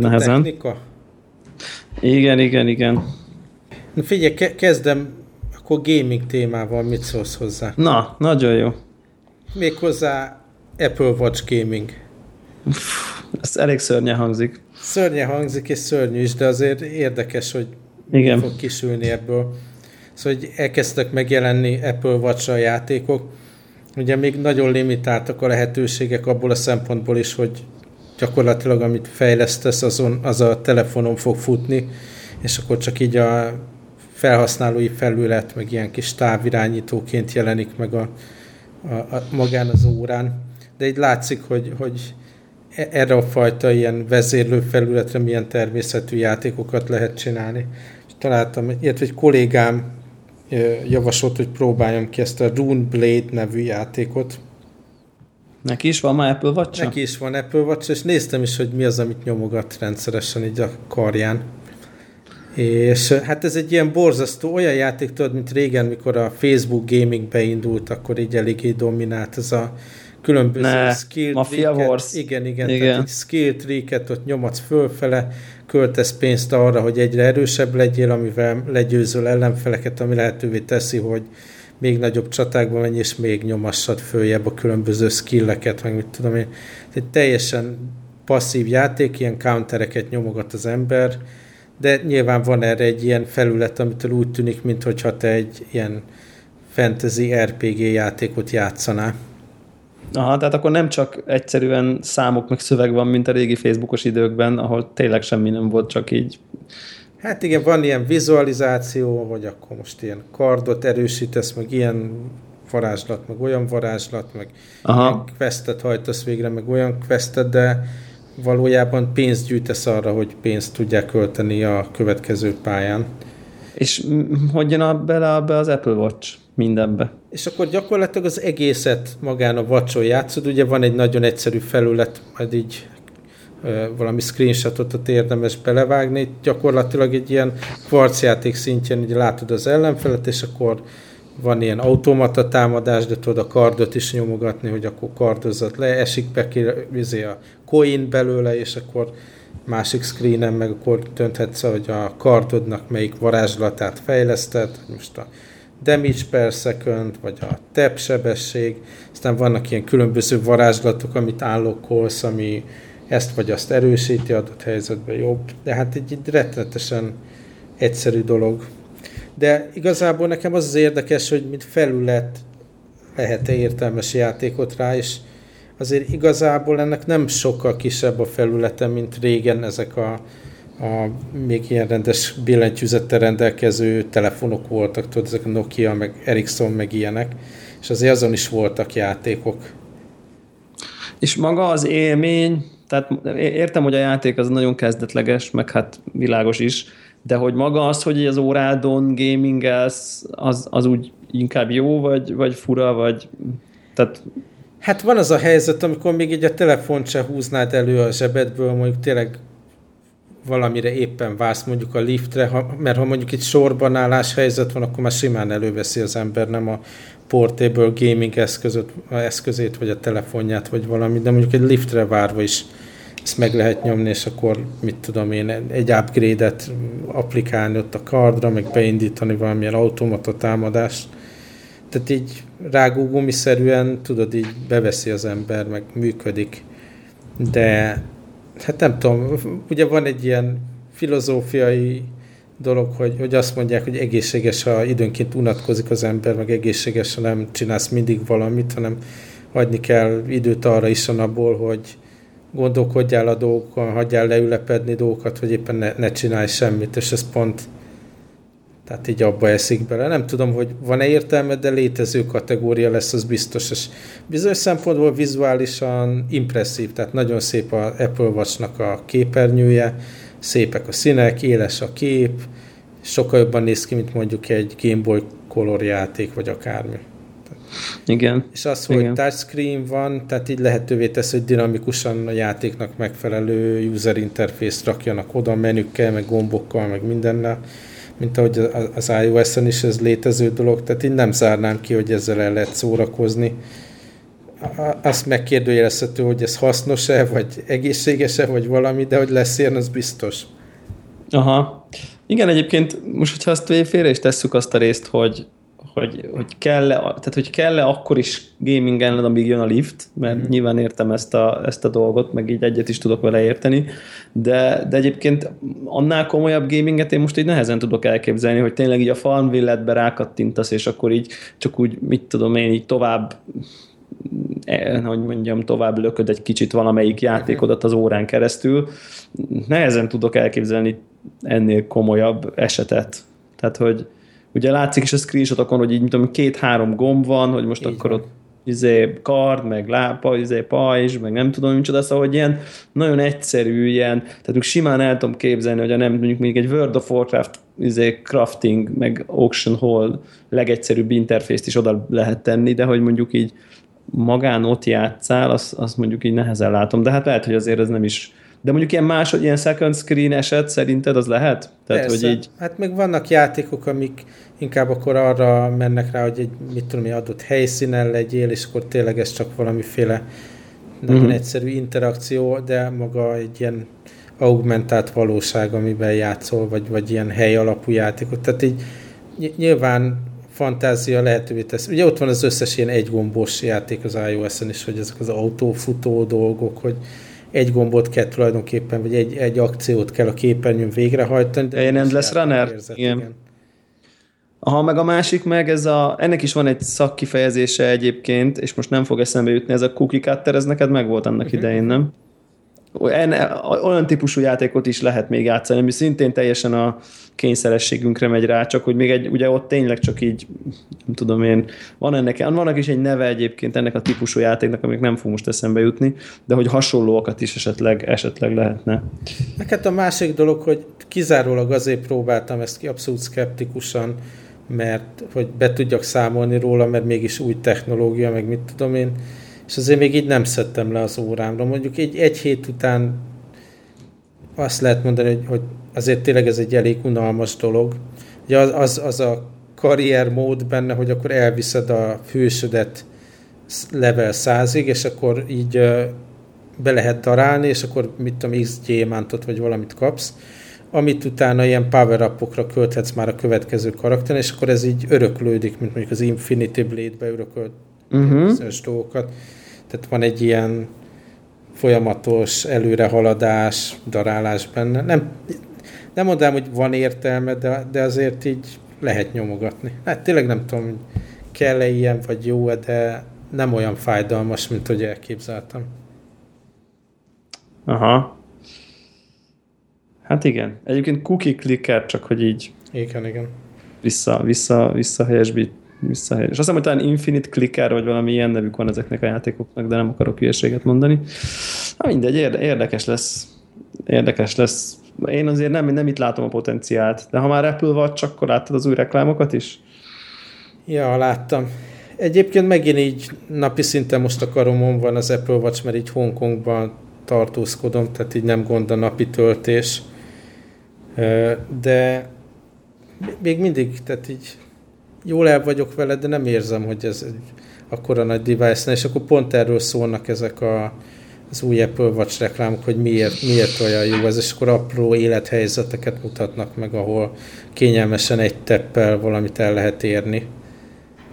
Felállt a technika? Igen, igen, igen. Na figyelj, ke- kezdem akkor gaming témával, mit szólsz hozzá? Na, nagyon jó. Méghozzá Apple Watch Gaming. Ez elég szörnyen hangzik. Szörnyen hangzik, és szörnyű is, de azért érdekes, hogy Igen. fog kisülni ebből. Szóval, hogy elkezdtek megjelenni Apple watch játékok. Ugye még nagyon limitáltak a lehetőségek abból a szempontból is, hogy gyakorlatilag amit fejlesztesz, azon, az a telefonon fog futni, és akkor csak így a felhasználói felület, meg ilyen kis távirányítóként jelenik meg a, a, a magán az órán. De így látszik, hogy, hogy e- erre a fajta ilyen vezérlő felületre milyen természetű játékokat lehet csinálni. És találtam, illetve egy kollégám javasolt, hogy próbáljam ki ezt a Rune Blade nevű játékot. Neki is van már Apple watch Neki is van Apple Watch, és néztem is, hogy mi az, amit nyomogat rendszeresen így a karján. És hát ez egy ilyen borzasztó, olyan játék, tudod, mint régen, mikor a Facebook gaming beindult, akkor így eléggé dominált ez a különböző Ne, skill Mafia tricket. Wars. Igen, igen, Igen. Tehát egy skill tricket ott nyomadsz fölfele, költesz pénzt arra, hogy egyre erősebb legyél, amivel legyőzöl ellenfeleket, ami lehetővé teszi, hogy még nagyobb csatákba menj, és még nyomassad följebb a különböző skilleket, meg mit tudom én. Egy teljesen passzív játék, ilyen countereket nyomogat az ember, de nyilván van erre egy ilyen felület, amitől úgy tűnik, mintha te egy ilyen fantasy RPG játékot játszanál. Aha, tehát akkor nem csak egyszerűen számok meg szöveg van, mint a régi Facebookos időkben, ahol tényleg semmi nem volt, csak így. Hát igen, van ilyen vizualizáció, hogy akkor most ilyen kardot erősítesz, meg ilyen varázslat, meg olyan varázslat, meg Aha. ilyen questet hajtasz végre, meg olyan questet, de valójában pénzt gyűjtesz arra, hogy pénzt tudják költeni a következő pályán. És hogy jön a, bele be az Apple Watch mindenbe? És akkor gyakorlatilag az egészet magán a watch játszod, ugye van egy nagyon egyszerű felület, majd így valami screenshotot érdemes belevágni, gyakorlatilag egy ilyen kvarcjáték szintjén ugye látod az ellenfelet, és akkor van ilyen automata támadás, de tudod a kardot is nyomogatni, hogy akkor kardozat le, esik be ki izé a coin belőle, és akkor másik screenen meg akkor dönthetsz, hogy a kardodnak melyik varázslatát fejleszted, most a damage per second, vagy a tap sebesség, aztán vannak ilyen különböző varázslatok, amit állokkolsz, ami ezt vagy azt erősíti adott helyzetben jobb, de hát egy, egy rettenetesen egyszerű dolog. De igazából nekem az az érdekes, hogy mint felület lehet-e értelmes játékot rá, és azért igazából ennek nem sokkal kisebb a felülete, mint régen ezek a, a még ilyen rendes billentyűzettel rendelkező telefonok voltak, tudod, ezek a Nokia, meg Ericsson, meg ilyenek, és azért azon is voltak játékok. És maga az élmény, tehát értem, hogy a játék az nagyon kezdetleges, meg hát világos is, de hogy maga az, hogy az órádon gamingelsz, az, az úgy inkább jó, vagy, vagy fura, vagy tehát Hát van az a helyzet, amikor még így a telefont se húznád elő a zsebedből, mondjuk tényleg valamire éppen vársz, mondjuk a liftre, ha, mert ha mondjuk itt sorban állás helyzet van, akkor már simán előveszi az ember, nem a portable gaming eszközöt, a eszközét, vagy a telefonját, vagy valami, de mondjuk egy liftre várva is ezt meg lehet nyomni, és akkor mit tudom én, egy upgrade-et applikálni ott a kardra, meg beindítani valamilyen automata támadást. Tehát így rágógumiszerűen, tudod, így beveszi az ember, meg működik. De hát nem tudom, ugye van egy ilyen filozófiai dolog, hogy, hogy azt mondják, hogy egészséges, ha időnként unatkozik az ember, meg egészséges, ha nem csinálsz mindig valamit, hanem hagyni kell időt arra is a napból, hogy gondolkodjál a dolgokon, hagyjál leülepedni dolgokat, hogy éppen ne, ne csinálj semmit, és ez pont tehát így abba eszik bele. Nem tudom, hogy van-e értelme, de létező kategória lesz, az biztos. És bizonyos szempontból vizuálisan impresszív, tehát nagyon szép a Apple Watch-nak a képernyője, szépek a színek, éles a kép, sokkal jobban néz ki, mint mondjuk egy Game Boy Color játék, vagy akármi. Igen. És az, hogy Igen. touchscreen van, tehát így lehetővé tesz, hogy dinamikusan a játéknak megfelelő user interface rakjanak oda menükkel, meg gombokkal, meg mindennel, mint ahogy az iOS-en is ez létező dolog, tehát így nem zárnám ki, hogy ezzel el lehet szórakozni. azt megkérdőjelezhető, hogy ez hasznos-e, vagy egészséges-e, vagy valami, de hogy lesz ilyen, az biztos. Aha. Igen, egyébként most, hogyha azt félre is tesszük azt a részt, hogy, hogy, hogy kell-e, tehát hogy kell-e akkor is gamingelned, amíg jön a lift, mert mm. nyilván értem ezt a, ezt a dolgot, meg így egyet is tudok vele érteni, de, de egyébként annál komolyabb gaminget én most így nehezen tudok elképzelni, hogy tényleg így a Farmville-be rákattintasz, és akkor így csak úgy, mit tudom én, így tovább e, hogy mondjam, tovább lököd egy kicsit valamelyik játékodat az órán keresztül. Nehezen tudok elképzelni ennél komolyabb esetet. Tehát, hogy, ugye látszik is a screenshotokon, hogy így, tudom, két-három gomb van, hogy most így akkor van. ott izé, kard, meg lápa, izé, pajzs, meg nem tudom micsoda, szóval hogy ilyen nagyon egyszerű, ilyen, tehát úgy simán el tudom képzelni, hogy a nem mondjuk még egy World of Warcraft izé, crafting, meg auction hall legegyszerűbb interfészt is oda lehet tenni, de hogy mondjuk így magán ott játszál, azt, azt mondjuk így nehezen látom, de hát lehet, hogy azért ez nem is de mondjuk ilyen másod, ilyen second screen eset szerinted az lehet? Tehát, Persze. hogy így... Hát meg vannak játékok, amik inkább akkor arra mennek rá, hogy egy mit tudom, egy adott helyszínen legyél, és akkor tényleg ez csak valamiféle nagyon uh-huh. egyszerű interakció, de maga egy ilyen augmentált valóság, amiben játszol, vagy, vagy ilyen hely alapú játékot. Tehát így nyilván fantázia lehetővé tesz. Ugye ott van az összes ilyen egygombos játék az iOS-en is, hogy ezek az autófutó dolgok, hogy egy gombot kell tulajdonképpen, vagy egy, egy akciót kell a képernyőn végrehajtani. De Ilyen Endless Runner? Érzet, igen. igen. Aha, meg a másik meg, ez a, ennek is van egy szakkifejezése egyébként, és most nem fog eszembe jutni, ez a cookie cutter, ez neked meg volt annak uh-huh. idején, nem? Olyan típusú játékot is lehet még játszani, ami szintén teljesen a kényszerességünkre megy rá, csak hogy még egy, ugye ott tényleg csak így, nem tudom én, van ennek, vannak is egy neve egyébként ennek a típusú játéknak, amik nem fog most eszembe jutni, de hogy hasonlóakat is esetleg, esetleg lehetne. Neked a másik dolog, hogy kizárólag azért próbáltam ezt ki abszolút szkeptikusan, mert hogy be tudjak számolni róla, mert mégis új technológia, meg mit tudom én, és azért még így nem szedtem le az órámra. Mondjuk egy, egy hét után azt lehet mondani, hogy, hogy azért tényleg ez egy elég unalmas dolog. Ugye az, az, az a karrier mód benne, hogy akkor elviszed a hősödet level 100-ig, és akkor így be lehet darálni, és akkor mit tudom, X gyémántot vagy valamit kapsz, amit utána ilyen power upokra költhetsz már a következő karakter, és akkor ez így öröklődik, mint mondjuk az Infinity Blade-be örökölt uh-huh. bizonyos dolgokat. Tehát van egy ilyen folyamatos előrehaladás, darálás benne. Nem, nem mondanám, hogy van értelme, de, de azért így lehet nyomogatni. Hát tényleg nem tudom, hogy kell-e ilyen, vagy jó-e, de nem olyan fájdalmas, mint hogy elképzeltem. Aha. Hát igen. Egyébként cookie clicker, csak hogy így igen, igen. Vissza, vissza, vissza helyesbít visszahely. És azt hiszem, hogy talán Infinite Clicker, vagy valami ilyen nevük van ezeknek a játékoknak, de nem akarok hülyeséget mondani. Na mindegy, érdekes lesz. Érdekes lesz. Én azért nem, nem itt látom a potenciált, de ha már Apple vagy, akkor láttad az új reklámokat is? Ja, láttam. Egyébként megint így napi szinten most a karomon van az Apple Watch, mert így Hongkongban tartózkodom, tehát így nem gond a napi töltés. De még mindig, tehát így jól el vagyok vele, de nem érzem, hogy ez egy akkora nagy device és akkor pont erről szólnak ezek a, az új Apple Watch reklámok, hogy miért, miért olyan jó ez, és akkor apró élethelyzeteket mutatnak meg, ahol kényelmesen egy teppel valamit el lehet érni.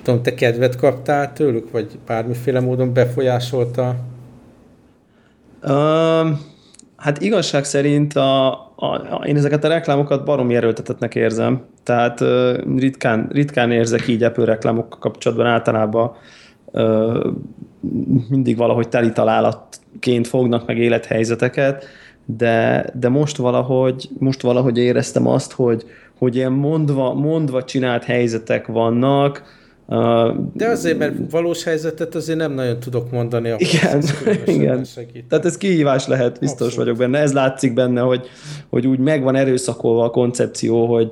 Tudom, te kedvet kaptál tőlük, vagy bármiféle módon befolyásolta? Um, hát igazság szerint a, a, én ezeket a reklámokat baromi erőltetetnek érzem. Tehát uh, ritkán, ritkán érzek így Apple reklámokkal kapcsolatban általában uh, mindig valahogy teli találatként fognak meg élethelyzeteket, de, de most valahogy, most valahogy éreztem azt, hogy, hogy ilyen mondva, mondva csinált helyzetek vannak, de azért, mert valós helyzetet azért nem nagyon tudok mondani. Igen, igen. Tehát ez kihívás lehet, biztos Abszolút. vagyok benne. Ez látszik benne, hogy, hogy úgy megvan erőszakolva a koncepció, hogy,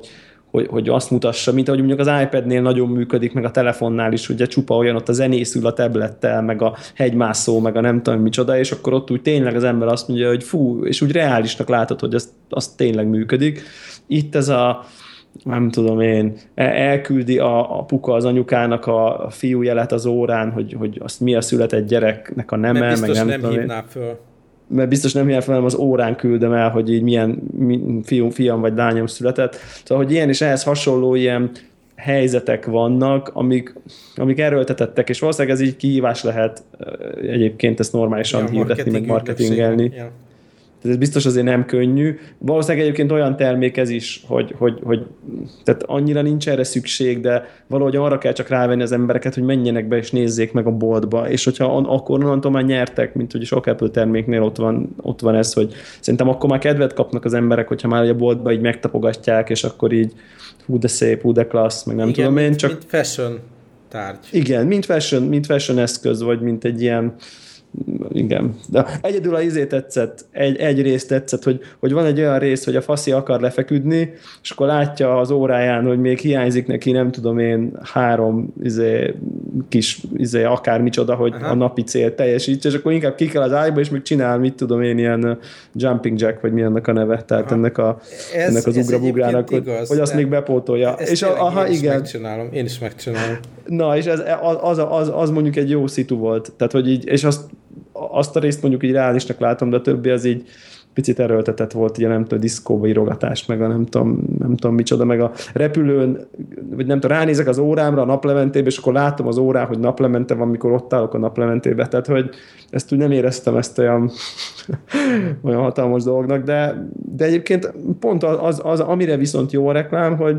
hogy, hogy azt mutassa, mint ahogy mondjuk az iPad-nél nagyon működik, meg a telefonnál is, ugye csupa olyan, ott a zenészül a tablettel, meg a hegymászó, meg a nem tudom micsoda, és akkor ott úgy tényleg az ember azt mondja, hogy fú, és úgy reálisnak látod, hogy az, az tényleg működik. Itt ez a, nem tudom én, elküldi a, a puka az anyukának a, a fiújelet az órán, hogy, hogy azt mi a született gyereknek a neme, meg biztos nem, nem tudom hívná én. föl. Mert biztos nem hívná fel, hanem az órán küldöm el, hogy így milyen mi, fiúm, fiam vagy lányom született. Szóval, hogy ilyen és ehhez hasonló ilyen helyzetek vannak, amik, amik erőltetettek, és valószínűleg ez így kihívás lehet egyébként ezt normálisan Ja, hirdetni, meg marketing marketingelni. Ja. Ez biztos azért nem könnyű. Valószínűleg egyébként olyan termék ez is, hogy, hogy, hogy tehát annyira nincs erre szükség, de valahogy arra kell csak rávenni az embereket, hogy menjenek be és nézzék meg a boltba. És hogyha on, akkor onnantól már nyertek, mint hogy sok Apple terméknél ott van, ott van ez, hogy szerintem akkor már kedvet kapnak az emberek, hogyha már a boltba így megtapogatják, és akkor így hú de szép, hú de klassz, meg nem Igen, tudom én, csak mint fashion tárgy. igen, mint fashion, mint fashion eszköz, vagy mint egy ilyen igen. De egyedül a izé tetszett, egy, egy rész tetszett, hogy, hogy van egy olyan rész, hogy a faszi akar lefeküdni, és akkor látja az óráján, hogy még hiányzik neki, nem tudom én, három izé, kis izé, akár micsoda, hogy Aha. a napi cél teljesítse, és akkor inkább ki kell az ágyba, és még csinál, mit tudom én, ilyen uh, jumping jack, vagy mi annak a neve, tehát Aha. ennek, a, Ez- ennek az ugrabugrának, hogy, igaz, hogy azt még bepótolja. Ezt és a, aha, én is igen, megcsinálom. Én is megcsinálom. Na, és ez, az, az, az, az mondjuk egy jó szitu volt. Tehát, hogy így, és azt, azt a részt mondjuk így reálisnak látom, de a többi az így picit erőltetett volt, ugye nem tudom, diszkóba írogatás, meg a nem tudom, nem tudom micsoda, meg a repülőn, vagy nem tudom, ránézek az órámra, a naplementébe, és akkor látom az órán, hogy naplemente van, mikor ott állok a naplementébe. Tehát, hogy ezt úgy nem éreztem ezt olyan, olyan hatalmas dolognak, de, de egyébként pont az, az, az, amire viszont jó a reklám, hogy,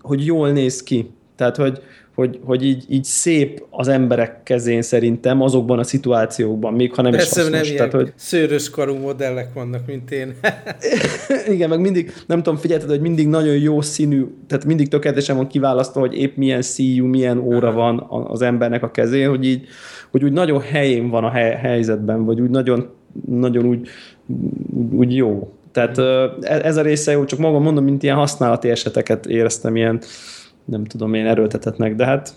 hogy jól néz ki. Tehát, hogy, hogy, hogy így, így szép az emberek kezén szerintem azokban a szituációkban, még ha nem Persze is nem hasznos. ilyen Tehát, hogy, szőrös karú modellek vannak, mint én. igen, meg mindig, nem tudom, figyelted, hogy mindig nagyon jó színű, tehát mindig tökéletesen van kiválasztva, hogy épp milyen szíjú, milyen óra van az embernek a kezén, hogy így, hogy úgy nagyon helyén van a hely, helyzetben, vagy úgy nagyon, nagyon úgy, úgy, jó. Tehát ö, e- ez a része jó, csak magam mondom, mint ilyen használati eseteket éreztem ilyen, nem tudom én, erőltetetnek, de hát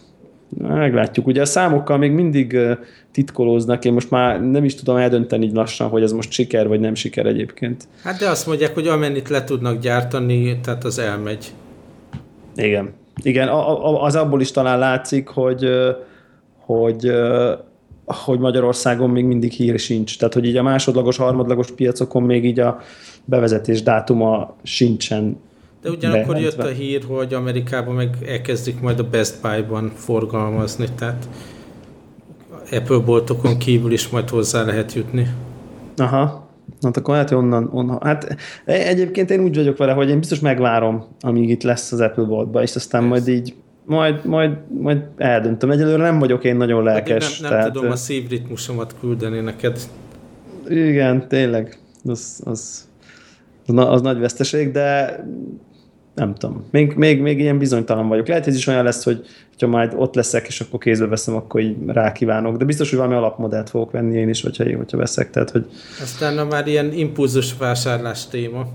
meglátjuk. Ugye a számokkal még mindig titkolóznak, én most már nem is tudom eldönteni így lassan, hogy ez most siker vagy nem siker egyébként. Hát de azt mondják, hogy amennyit le tudnak gyártani, tehát az elmegy. Igen. Igen, az abból is talán látszik, hogy, hogy, hogy Magyarországon még mindig hír sincs. Tehát, hogy így a másodlagos, harmadlagos piacokon még így a bevezetés dátuma sincsen. De ugyanakkor jött a hír, hogy Amerikában meg elkezdik majd a Best Buy-ban forgalmazni, tehát Apple boltokon kívül is majd hozzá lehet jutni. Aha. Na, hát akkor lehet, hogy onnan, onnan. Hát e- egyébként én úgy vagyok vele, hogy én biztos megvárom, amíg itt lesz az Apple boltba, és aztán majd így majd, majd, majd eldöntöm. Egyelőre nem vagyok én nagyon lelkes. nem, nem tehát, tudom a szívritmusomat küldeni neked. Igen, tényleg. Az, az, az, az nagy veszteség, de nem tudom. Még, még, még ilyen bizonytalan vagyok. Lehet, hogy ez is olyan lesz, hogy ha majd ott leszek, és akkor kézbe veszem, akkor így rákívánok. De biztos, hogy valami alapmodellt fogok venni én is, hogyha, hogyha veszek. Tehát, hogy Aztán a már ilyen impulzus vásárlás téma.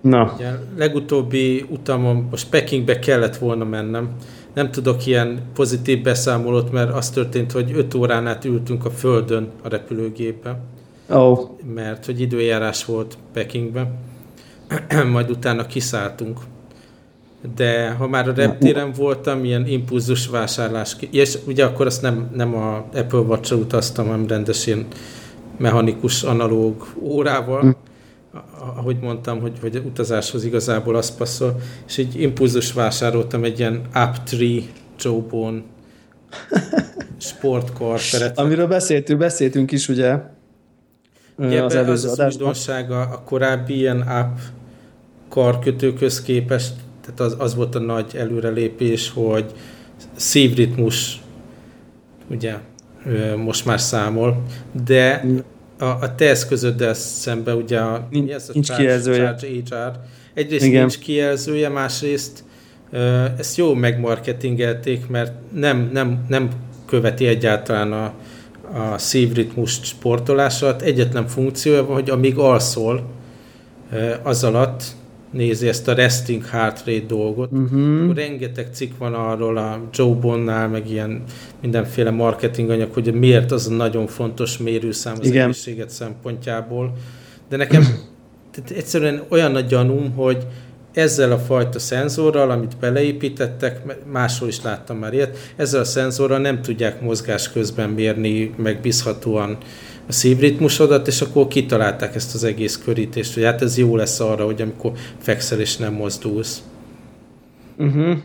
na, Ugye, legutóbbi utamon, most Pekingbe kellett volna mennem. Nem tudok ilyen pozitív beszámolót, mert az történt, hogy 5 órán át ültünk a földön a repülőgépen, ó, oh, mert hogy időjárás volt Pekingben. Majd utána kiszálltunk. De ha már a reptéren voltam, ilyen impulzus vásárlás, és ugye akkor azt nem, nem a Apple watch utaztam, hanem rendes ilyen mechanikus analóg órával, Hm. Ahogy mondtam, hogy, hogy utazáshoz igazából az passzol, és így impulzus vásároltam egy ilyen Up 3 Jawbone sportkarperet. amiről beszéltünk, beszéltünk is, ugye, Ugye az az, előző az adásban. újdonsága a korábbi ilyen app karkötőköz képest, tehát az, az volt a nagy előrelépés, hogy szívritmus ugye most már számol, de a, a te eszközöddel szemben ugye a, Nincs- mi ez a nincs charge, kijelzője. Charge HR, egyrészt Igen. nincs kijelzője, másrészt ezt jó megmarketingelték, mert nem, nem, nem követi egyáltalán a, a szívritmus sportolását. Egyetlen funkciója van, hogy amíg alszol, az alatt nézi ezt a resting heart rate dolgot. Uh-huh. Rengeteg cikk van arról a Joe Bonnál, meg ilyen mindenféle marketing anyag, hogy miért az a nagyon fontos mérőszám az Igen. egészséget szempontjából. De nekem tehát egyszerűen olyan nagy gyanúm, hogy ezzel a fajta szenzorral, amit beleépítettek, máshol is láttam már ilyet, ezzel a szenzorral nem tudják mozgás közben mérni megbízhatóan a szívritmusodat, és akkor kitalálták ezt az egész körítést, hogy hát ez jó lesz arra, hogy amikor fekszel és nem mozdulsz. Uh-huh.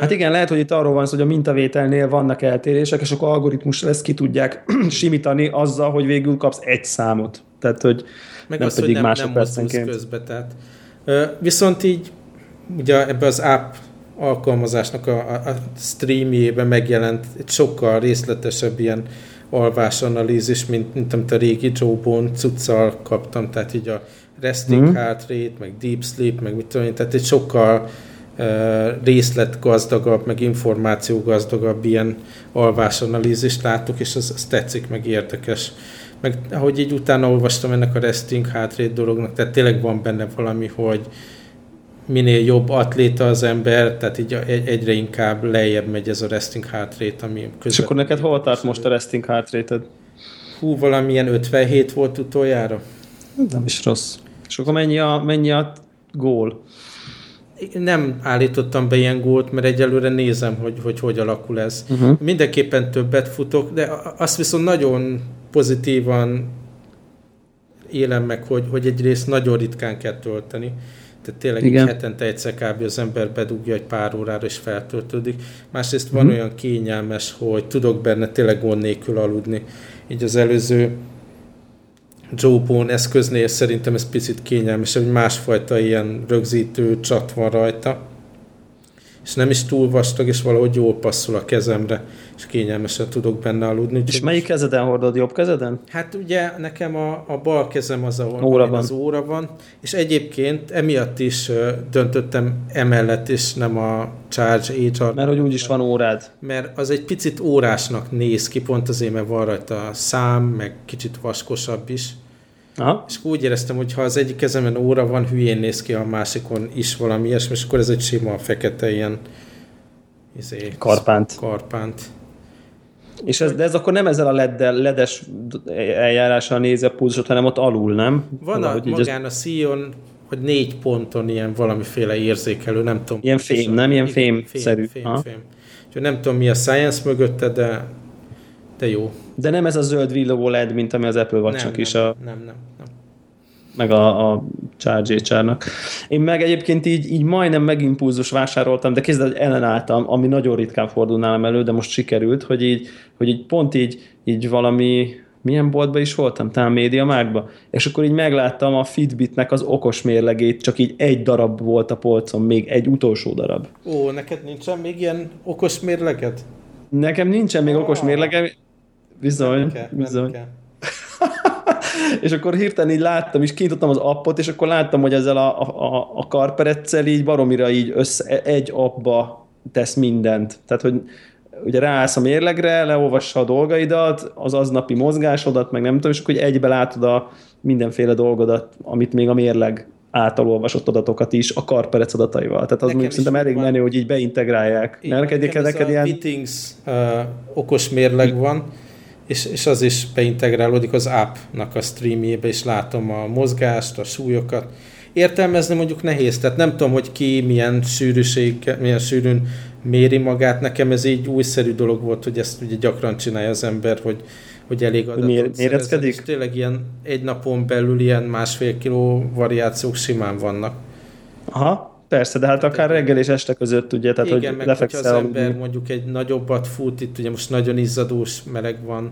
Hát igen, lehet, hogy itt arról van szó, hogy a mintavételnél vannak eltérések, és akkor algoritmus ezt ki tudják simítani azzal, hogy végül kapsz egy számot. Tehát, hogy Meg nem az, pedig hogy nem, közbe. Tehát. Viszont így ugye ebbe az app alkalmazásnak a, a streamjében megjelent egy sokkal részletesebb ilyen alvásanalízis, mint, mint amit a régi Joe cuccal kaptam, tehát így a resting mm. heart rate, meg deep sleep, meg mit tudom én, tehát egy sokkal uh, részletgazdagabb, meg információ gazdagabb ilyen alvásanalízist látok, és az, az tetszik, meg érdekes. Meg ahogy így utána olvastam ennek a resting heart rate dolognak, tehát tényleg van benne valami, hogy minél jobb atléta az ember, tehát így egyre inkább lejjebb megy ez a resting heart rate, ami közben... És akkor neked hol tart most a resting heart rate-ed? Hú, valamilyen 57 volt utoljára. Nem is rossz. És akkor mennyi a, mennyi a gól? Nem állítottam be ilyen gólt, mert egyelőre nézem, hogy hogy, hogy alakul ez. Uh-huh. Mindenképpen többet futok, de azt viszont nagyon pozitívan élem meg, hogy, hogy egyrészt nagyon ritkán kell tölteni. Tehát tényleg Igen. így hetente egyszer kb. az ember bedugja egy pár órára és feltöltődik. Másrészt van mm. olyan kényelmes, hogy tudok benne tényleg gond nélkül aludni. Így az előző Joe Bone eszköznél szerintem ez picit kényelmes, hogy másfajta ilyen rögzítő csat van rajta és nem is túl vastag, és valahogy jól passzol a kezemre, és kényelmesen tudok benne aludni. És melyik kezeden hordod? Jobb kezeden? Hát ugye nekem a, a bal kezem az, ahol óra van. az óra van, és egyébként emiatt is döntöttem emellett, és nem a Charge age Mert hogy úgyis van órád. Mert az egy picit órásnak néz ki, pont azért, mert van rajta a szám, meg kicsit vaskosabb is. Aha. És úgy éreztem, hogy ha az egyik kezemen óra van, hülyén néz ki a másikon is valami ilyesmi, és akkor ez egy sima fekete ilyen izé, karpánt. karpánt. És ez, de ez akkor nem ezzel a leddel, ledes eljárással nézi a pulzusot, hanem ott alul, nem? Van a, magán ez... a szíjon, hogy négy ponton ilyen valamiféle érzékelő, nem tudom. Ilyen fém, nem? Ilyen fém-szerű. Fém, fém, fém. Úgyhogy nem tudom mi a science mögötte, de de jó. De nem ez a zöld villogó LED, mint ami az Apple watch is a... Nem, nem. Meg a, a hr Én meg egyébként így, így majdnem megimpulzus vásároltam, de kézzel, ellenálltam, ami nagyon ritkán fordul nálam elő, de most sikerült, hogy így, hogy így pont így, így valami milyen boltban is voltam, talán média mágba, és akkor így megláttam a Fitbitnek az okos mérlegét, csak így egy darab volt a polcon, még egy utolsó darab. Ó, neked nincsen még ilyen okos mérleget? Nekem nincsen még okos mérlegem, Bizony, bizony. És akkor hirtelen így láttam, és kinyitottam az appot, és akkor láttam, hogy ezzel a, a, a karpereccel így baromira így össze, egy appba tesz mindent. Tehát, hogy ugye ráállsz a mérlegre, leolvassa a dolgaidat, az aznapi mozgásodat, meg nem tudom, és akkor egybe látod a mindenféle dolgodat, amit még a mérleg által olvasott adatokat is a karperec adataival. Tehát az mondjuk szerintem elég van. menő, hogy így beintegrálják. Igen, neked, neked, neked ilyen... Meetings uh, okos mérleg van, és, és az is beintegrálódik az app-nak a streamjébe, és látom a mozgást, a súlyokat. Értelmezni mondjuk nehéz, tehát nem tudom, hogy ki milyen sűrűség, milyen sűrűn méri magát. Nekem ez így újszerű dolog volt, hogy ezt ugye gyakran csinálja az ember, hogy, hogy elég adatot Mér? És tényleg ilyen egy napon belül ilyen másfél kiló variációk simán vannak. Aha. Persze, de hát akár reggel és este között, ugye, tehát Igen, hogy meg lefekszel. az ember mondjuk egy nagyobbat fut, itt ugye most nagyon izzadós meleg van,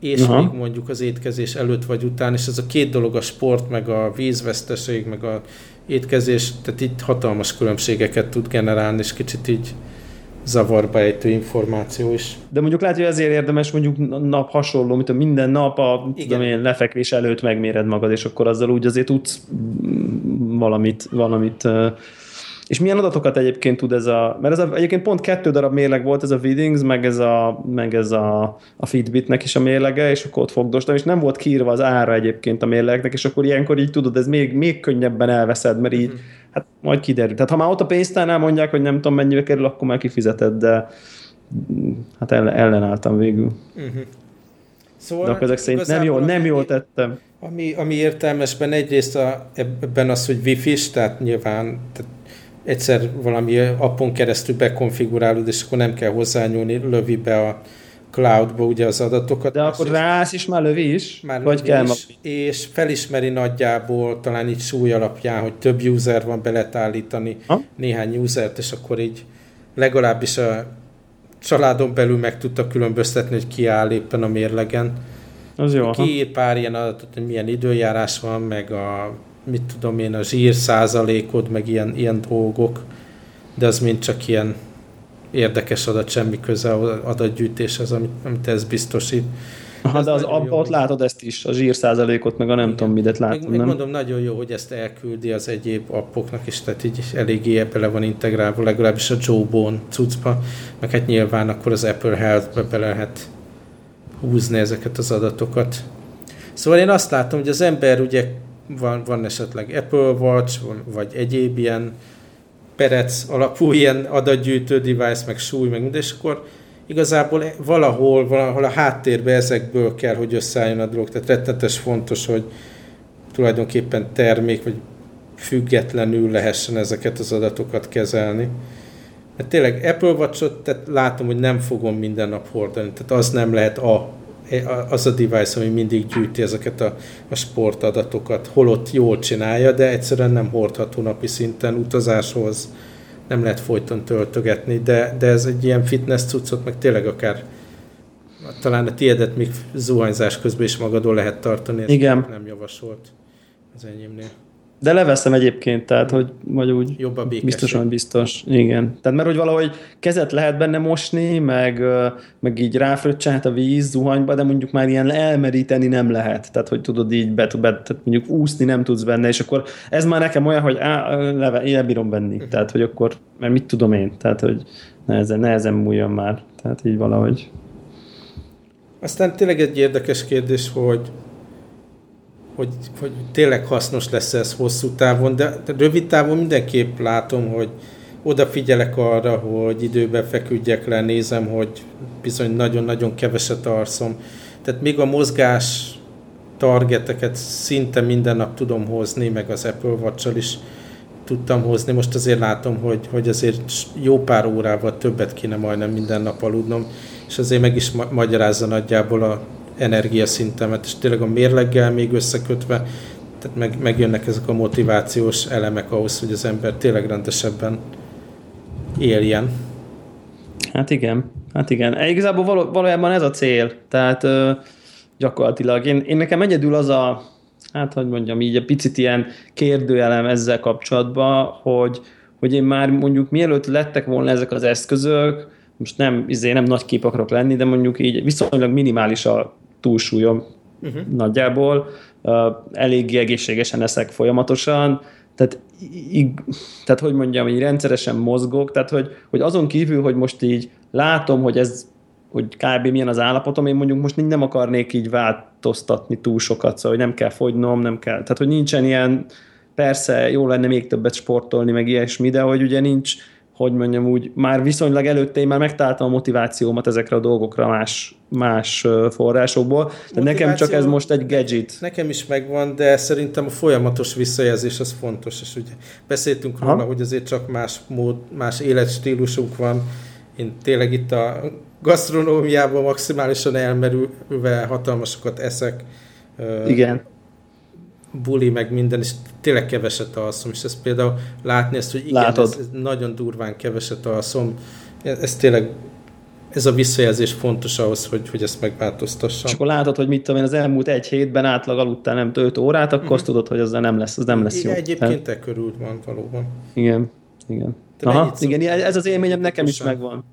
és Aha. még mondjuk az étkezés előtt vagy után, és ez a két dolog, a sport, meg a vízveszteség, meg a étkezés, tehát itt hatalmas különbségeket tud generálni, és kicsit így zavarba ejtő információ is. De mondjuk lehet, hogy ezért érdemes mondjuk nap hasonló, mint a minden nap a tudom én, lefekvés előtt megméred magad, és akkor azzal úgy azért tudsz valamit, valamit és milyen adatokat egyébként tud ez a... Mert ez a, egyébként pont kettő darab mérleg volt, ez a Widdings, meg ez a, meg ez a, a Fitbitnek is a mérlege, és akkor ott fogdostam, és nem volt kiírva az ára egyébként a mérlegnek, és akkor ilyenkor így tudod, ez még, még könnyebben elveszed, mert így, uh-huh. hát majd kiderül. Tehát ha már ott a pénztárnál mondják, hogy nem tudom mennyibe kerül, akkor már kifizeted, de hát ellen, ellenálltam végül. Uh-huh. Szóval De akkor ezek szerint nem jól, nem jól tettem. Ami, ami értelmesben egyrészt a, ebben az, hogy wifi-s, tehát nyilván tehát egyszer valami appon keresztül bekonfigurálod, és akkor nem kell hozzányúlni, lövi be a cloudba ugye az adatokat. De akkor rász is már lövi is? Már vagy kell is, és felismeri nagyjából, talán így súly alapján, hogy több user van, be lehet állítani ha? néhány usert, és akkor így legalábbis a családon belül meg tudta különböztetni, hogy ki áll éppen a mérlegen. Az jó. Kiír pár ilyen adatot, hogy milyen időjárás van, meg a mit tudom én, a zsír százalékod, meg ilyen, ilyen dolgok, de az mind csak ilyen érdekes adat, semmi köze adatgyűjtéshez, amit, amit ez biztosít. Aha, de az abban ott látod ezt is, a zsír százalékot, meg a nem Igen. tudom midet látom, meg, nem? mondom, nagyon jó, hogy ezt elküldi az egyéb appoknak is, tehát így eléggé bele van integrálva, legalábbis a Bone cuccba, meg hát nyilván akkor az Apple Health-be bele lehet húzni ezeket az adatokat. Szóval én azt látom, hogy az ember ugye van, van esetleg Apple Watch, vagy egyéb ilyen perec alapú ilyen adatgyűjtő device, meg súly, meg minden, és akkor igazából valahol, valahol a háttérbe ezekből kell, hogy összeálljon a dolog. Tehát rettenetes fontos, hogy tulajdonképpen termék, vagy függetlenül lehessen ezeket az adatokat kezelni. Mert tényleg Apple Watch-ot tehát látom, hogy nem fogom minden nap hordani, tehát az nem lehet a az a device, ami mindig gyűjti ezeket a, a sportadatokat, holott jól csinálja, de egyszerűen nem hordható napi szinten utazáshoz, nem lehet folyton töltögetni, de, de ez egy ilyen fitness cuccot, meg tényleg akár talán a tiédet még zuhanyzás közben is magadon lehet tartani, ez Igen. nem javasolt az enyémnél. De leveszem egyébként, tehát hogy vagy úgy Jobb a biztosan biztos. Igen. Tehát mert hogy valahogy kezet lehet benne mosni, meg, meg így ráfröccselhet a víz zuhanyba, de mondjuk már ilyen elmeríteni nem lehet. Tehát hogy tudod így be, be tehát mondjuk úszni nem tudsz benne, és akkor ez már nekem olyan, hogy á, leve, én bírom venni. Uh-huh. Tehát hogy akkor, mert mit tudom én, tehát hogy nehezen, nehezen múljon már. Tehát így valahogy. Aztán tényleg egy érdekes kérdés, hogy hogy, hogy tényleg hasznos lesz ez hosszú távon, de, de rövid távon mindenképp látom, hogy odafigyelek arra, hogy időben feküdjek le, nézem, hogy bizony nagyon-nagyon keveset arszom. Tehát még a mozgás targeteket szinte minden nap tudom hozni, meg az Apple watch is tudtam hozni. Most azért látom, hogy, hogy azért jó pár órával többet kéne majdnem minden nap aludnom, és azért meg is ma- magyarázza nagyjából a energiaszintemet, és tényleg a mérleggel még összekötve, tehát meg, megjönnek ezek a motivációs elemek ahhoz, hogy az ember tényleg rendesebben éljen. Hát igen, hát igen. E, igazából való, valójában ez a cél, tehát ö, gyakorlatilag én, én nekem egyedül az a, hát hogy mondjam így, a picit ilyen kérdőjelem ezzel kapcsolatban, hogy, hogy én már mondjuk mielőtt lettek volna ezek az eszközök, most nem, izé, nem nagy kép akarok lenni, de mondjuk így viszonylag minimális a túlsúlyom uh-huh. nagyjából, eléggé egészségesen eszek folyamatosan, tehát, így, tehát hogy mondjam, így rendszeresen mozgok, tehát hogy, hogy azon kívül, hogy most így látom, hogy ez hogy kb. milyen az állapotom, én mondjuk most nem akarnék így változtatni túl sokat, szóval hogy nem kell fogynom, nem kell, tehát hogy nincsen ilyen, persze jó lenne még többet sportolni, meg ilyesmi, de hogy ugye nincs, hogy mondjam úgy, már viszonylag előtte én már megtaláltam a motivációmat ezekre a dolgokra más, más forrásokból. De nekem csak ez most egy gadget. Nekem is megvan, de szerintem a folyamatos visszajelzés az fontos, és ugye beszéltünk ha? róla, hogy azért csak más mód, más életstílusunk van. Én tényleg itt a gasztronómiában maximálisan elmerülve hatalmasokat eszek. Igen buli, meg minden, és tényleg keveset alszom, és ez például látni ezt, hogy igen, ez, ez nagyon durván keveset alszom, ez, tényleg ez a visszajelzés fontos ahhoz, hogy, hogy ezt megváltoztassam. És akkor látod, hogy mit tudom én, az elmúlt egy hétben átlag aludtál nem 5 órát, akkor azt tudod, hogy az nem lesz, az nem lesz igen, jó. Egyébként te körül van valóban. Igen, igen. Aha, igen, ez az élményem nekem is megvan.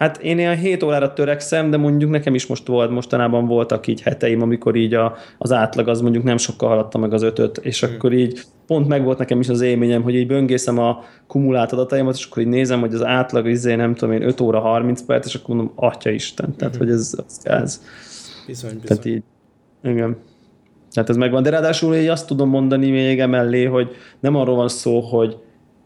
Hát én ilyen 7 órára törekszem, de mondjuk nekem is most volt, mostanában voltak így heteim, amikor így a, az átlag az mondjuk nem sokkal haladta meg az ötöt, és hmm. akkor így pont meg volt nekem is az élményem, hogy így böngészem a kumulált adataimat, és akkor így nézem, hogy az átlag izé, nem tudom én, 5 óra 30 perc, és akkor mondom, atya Isten, tehát hmm. hogy ez, az gáz. Bizony, bizony. Tehát így, igen. Tehát ez megvan, de ráadásul így azt tudom mondani még emellé, hogy nem arról van szó, hogy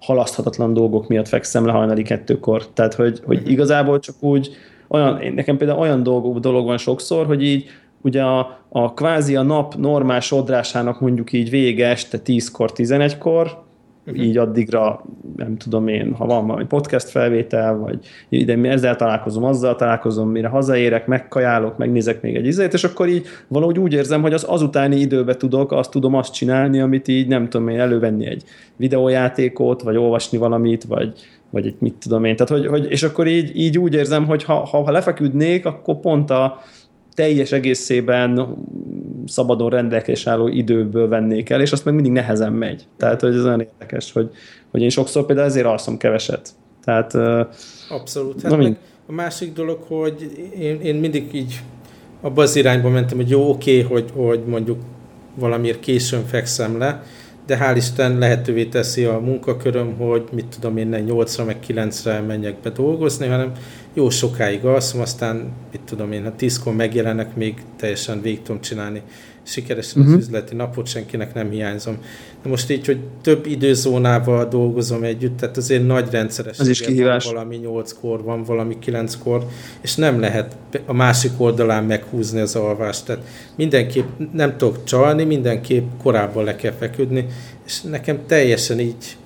halaszthatatlan dolgok miatt fekszem le hajnali kettőkor. Tehát, hogy, hogy mhm. igazából csak úgy, olyan, nekem például olyan dolgok, dolog van sokszor, hogy így ugye a, a kvázi a nap normál sodrásának mondjuk így vége este 10-kor, 11-kor, uh-huh. így addigra, nem tudom én, ha van valami podcast felvétel, vagy ide ezzel találkozom, azzal találkozom, mire hazaérek, megkajálok, megnézek még egy izét, és akkor így valahogy úgy érzem, hogy az azutáni időbe tudok, azt tudom azt csinálni, amit így nem tudom én elővenni egy videójátékot, vagy olvasni valamit, vagy, vagy egy mit tudom én. Tehát, hogy, hogy, és akkor így, így úgy érzem, hogy ha, ha, ha lefeküdnék, akkor pont a, teljes egészében szabadon rendelkezés álló időből vennék el, és azt meg mindig nehezen megy. Tehát, hogy ez olyan érdekes, hogy, hogy én sokszor például ezért alszom keveset. Tehát, Abszolút. Hát meg a másik dolog, hogy én, én mindig így abba az irányba mentem, hogy jó, oké, hogy, hogy mondjuk valamiért későn fekszem le, de hál' Isten lehetővé teszi a munkaköröm, hogy mit tudom én, 8-ra meg 9-re menjek be dolgozni, hanem jó sokáig alszom, aztán mit tudom én, ha tízkor megjelenek, még teljesen végig tudom csinálni sikeresen uh-huh. az mhm. üzleti napot, senkinek nem hiányzom. De most így, hogy több időzónával dolgozom együtt, tehát azért nagy rendszeres. Az is kihívás. Van valami nyolckor, van valami kilenckor, és nem lehet a másik oldalán meghúzni az alvást. Tehát mindenképp nem tudok csalni, mindenképp korábban le kell feküdni, és nekem teljesen így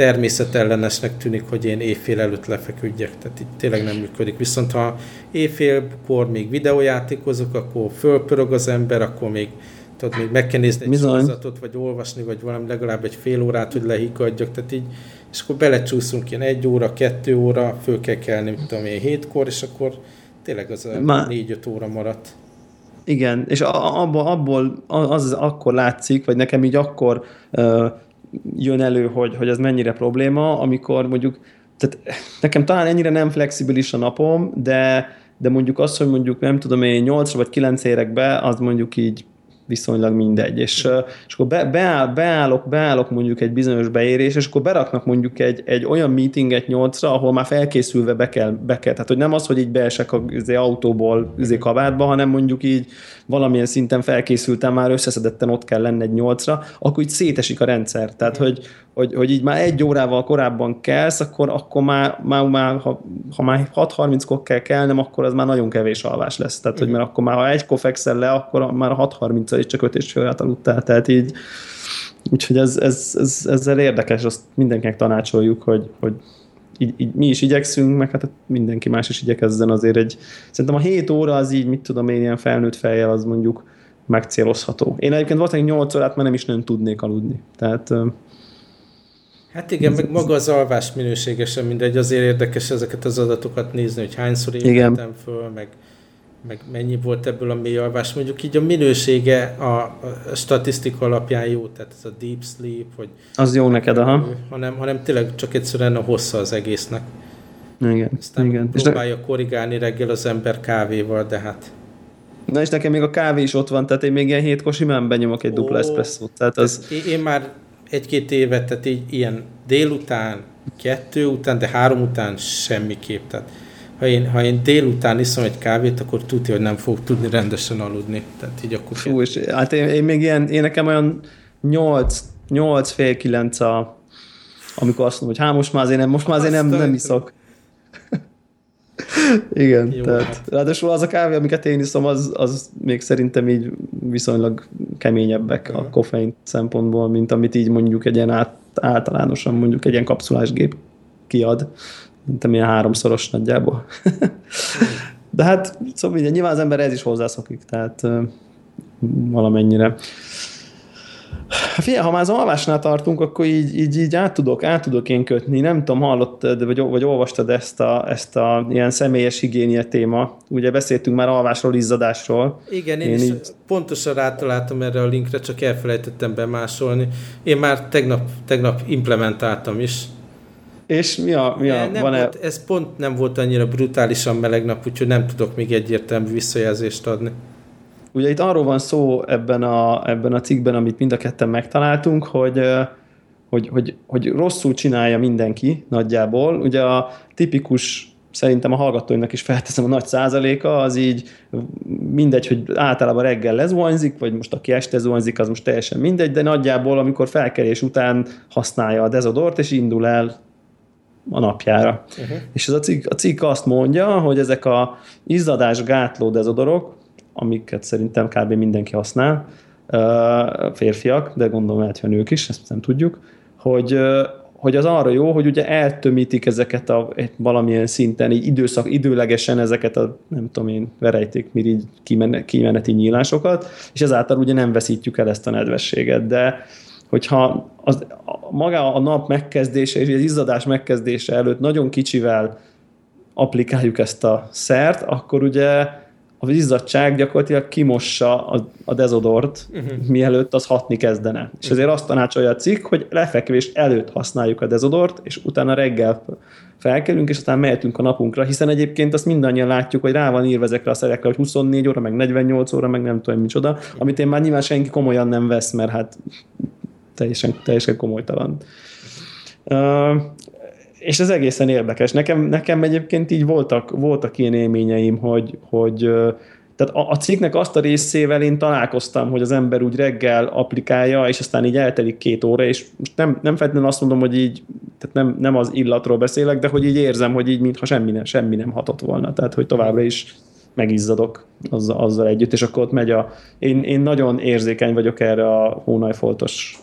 természetellenesnek tűnik, hogy én éjfél előtt lefeküdjek, tehát itt tényleg nem működik. Viszont ha éjfélkor még videójátékozok, akkor fölpörög az ember, akkor még tudod, még meg kell nézni egy sorozatot, vagy olvasni, vagy valami legalább egy fél órát, hogy lehiggadjak, tehát így, és akkor belecsúszunk ilyen egy óra, kettő óra, föl kell kelni, mit tudom én, hétkor, és akkor tényleg az a négy-öt óra maradt. Igen, és abból, abból az, az akkor látszik, vagy nekem így akkor uh, jön elő, hogy, hogy ez mennyire probléma, amikor mondjuk, tehát nekem talán ennyire nem flexibilis a napom, de, de mondjuk az, hogy mondjuk nem tudom én 8 vagy 9 érek be, az mondjuk így viszonylag mindegy. És, és akkor be, beáll, beállok, beállok mondjuk egy bizonyos beérés, és akkor beraknak mondjuk egy, egy olyan meetinget nyolcra, ahol már felkészülve be kell, be kell. Tehát, hogy nem az, hogy így beesek az izé autóból az izé kabátba, hanem mondjuk így valamilyen szinten felkészültem, már összeszedetten ott kell lenni egy nyolcra, akkor így szétesik a rendszer. Tehát, hogy, hogy, hogy így már egy órával korábban kelsz, akkor, akkor már, már, már ha, ha már 6.30-kor kell kelnem, akkor az már nagyon kevés alvás lesz. Tehát, hogy mert akkor már ha egykor fekszel le, akkor már 6.30 és csak 5 és fél aludtál. Tehát így, úgyhogy ez, ez, ez, ezzel érdekes, azt mindenkinek tanácsoljuk, hogy, hogy így, így, mi is igyekszünk, meg hát mindenki más is igyekezzen azért egy, szerintem a 7 óra az így, mit tudom én, ilyen felnőtt fejjel az mondjuk megcélozható. Én egyébként valószínűleg 8 órát már nem is nem tudnék aludni. Tehát Hát igen, meg maga az alvás minőségesen mindegy, azért érdekes ezeket az adatokat nézni, hogy hányszor ébredtem föl, meg, meg mennyi volt ebből a mély alvás. Mondjuk így a minősége a, a statisztika alapján jó, tehát ez a deep sleep, vagy... Az jó neked, aha. Hanem, hanem tényleg csak egyszerűen a hossza az egésznek. Igen, Aztán igen. próbálja és korrigálni reggel az ember kávéval, de hát... Na és nekem még a kávé is ott van, tehát én még ilyen hétkor simán benyomok egy dupla eszpresszót. Tehát az... Én már egy-két évet, tehát így ilyen délután, kettő után, de három után semmiképp. Tehát ha én, ha én délután iszom egy kávét, akkor tudja, hogy nem fog tudni rendesen aludni. Tehát így akkor... Fú, és hát én, én, még ilyen, én nekem olyan 8, 8 fél 9 a, amikor azt mondom, hogy hát most már azért nem, most már azért nem, nem iszok. Igen, Jó, tehát hát. ráadásul az a kávé, amiket én iszom, az, az még szerintem így viszonylag keményebbek uh-huh. a koffein szempontból, mint amit így mondjuk egy ilyen át, általánosan mondjuk egy ilyen kapszulás gép kiad. Mint ilyen háromszoros nagyjából. De hát, szóval ugye, nyilván az ember ez is hozzászokik, tehát valamennyire. Figyelj, ha már az alvásnál tartunk, akkor így, így, így át, tudok, át tudok én kötni. Nem tudom, hallottad, vagy, vagy olvastad ezt a, ezt a ilyen személyes higiénia téma. Ugye beszéltünk már alvásról, izzadásról. Igen, én, én is így... pontosan rátaláltam erre a linkre, csak elfelejtettem bemásolni. Én már tegnap, tegnap implementáltam is. És mi a... Mi a nem van volt, ez pont nem volt annyira brutálisan meleg nap, úgyhogy nem tudok még egyértelmű visszajelzést adni. Ugye itt arról van szó ebben a, ebben a cikkben, amit mind a ketten megtaláltunk, hogy, hogy, hogy, hogy rosszul csinálja mindenki nagyjából. Ugye a tipikus szerintem a hallgatóinak is felteszem a nagy százaléka, az így mindegy, hogy általában reggel lezuhanyzik, vagy most aki este zuhanyzik, az most teljesen mindegy, de nagyjából amikor felkelés után használja a dezodort, és indul el a napjára. Uh-huh. És ez a cikk, a cikk azt mondja, hogy ezek a izzadás gátló dezodorok, amiket szerintem kb. mindenki használ, férfiak, de gondolom lehet, hogy nők is, ezt nem tudjuk, hogy, hogy az arra jó, hogy ugye eltömítik ezeket a valamilyen szinten, így időszak, időlegesen ezeket a, nem tudom én, verejték mirigy kimeneti nyílásokat, és ezáltal ugye nem veszítjük el ezt a nedvességet, de hogyha az, a, maga a nap megkezdése és az izzadás megkezdése előtt nagyon kicsivel applikáljuk ezt a szert, akkor ugye a izzadság gyakorlatilag kimossa a, a dezodort, uh-huh. mielőtt az hatni kezdene. Uh-huh. És ezért azt tanácsolja a cikk, hogy lefekvés előtt használjuk a dezodort, és utána reggel felkelünk, és aztán mehetünk a napunkra, hiszen egyébként azt mindannyian látjuk, hogy rá van írva ezekre a szerekre, hogy 24 óra, meg 48 óra, meg nem tudom micsoda, amit én már nyilván senki komolyan nem vesz, mert hát teljesen, teljesen komolytalan. Uh, és ez egészen érdekes. Nekem, nekem egyébként így voltak, voltak ilyen élményeim, hogy, hogy tehát a, a cikknek azt a részével én találkoztam, hogy az ember úgy reggel applikálja, és aztán így eltelik két óra, és most nem, nem feltétlenül azt mondom, hogy így, tehát nem, nem az illatról beszélek, de hogy így érzem, hogy így mintha semmi nem, semmi nem hatott volna. Tehát, hogy továbbra is megizzadok azzal, azzal együtt, és akkor ott megy a... Én, én nagyon érzékeny vagyok erre a hónajfoltos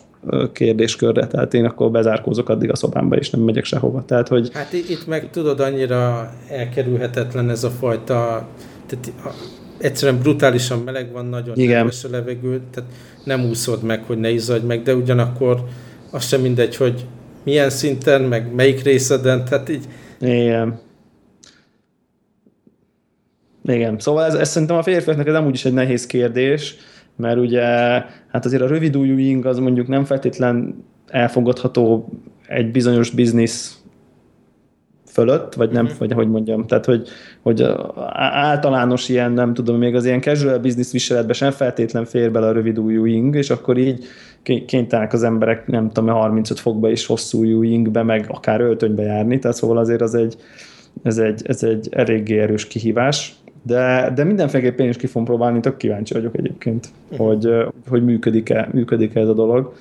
kérdéskörre, tehát én akkor bezárkózok addig a szobámba, és nem megyek sehova. Tehát, hogy... Hát itt meg tudod, annyira elkerülhetetlen ez a fajta, tehát egyszerűen brutálisan meleg van, nagyon Igen. a levegő, tehát nem úszod meg, hogy ne izzadj meg, de ugyanakkor az sem mindegy, hogy milyen szinten, meg melyik részeden, tehát így... Igen. Igen, szóval ez, ez szerintem a férfiaknak ez amúgy is egy nehéz kérdés, mert ugye hát azért a rövid ing az mondjuk nem feltétlen elfogadható egy bizonyos biznisz fölött, vagy nem, mm-hmm. vagy hogy mondjam, tehát hogy, hogy általános ilyen, nem tudom, még az ilyen casual business viseletben sem feltétlen fér bele a rövid ing, és akkor így kénytelenek az emberek, nem tudom, 35 fokba is hosszú ingbe, meg akár öltönybe járni, tehát szóval azért az egy, ez egy, ez egy eléggé erős kihívás. De, de mindenféleképpen is ki fogom próbálni, tök kíváncsi vagyok egyébként, uh-huh. hogy, hogy működik-e, működik-e ez a dolog.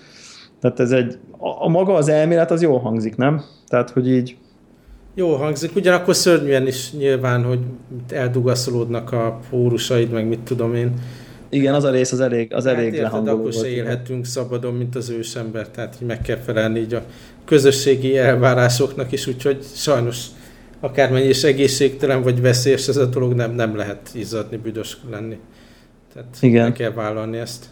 Tehát ez egy, a, a maga az elmélet az jól hangzik, nem? Tehát, hogy így... Jó hangzik, ugyanakkor szörnyűen is nyilván, hogy eldugaszolódnak a pórusaid, meg mit tudom én. Igen, az a rész az elég, az hát elég érted, lehangoló akkor se élhetünk szabadon, mint az ősember, tehát hogy meg kell felelni így a közösségi elvárásoknak is, úgyhogy sajnos akármennyi is egészségtelen vagy veszélyes ez a dolog, nem, nem lehet izzadni, büdös lenni. Tehát Igen. meg kell vállalni ezt.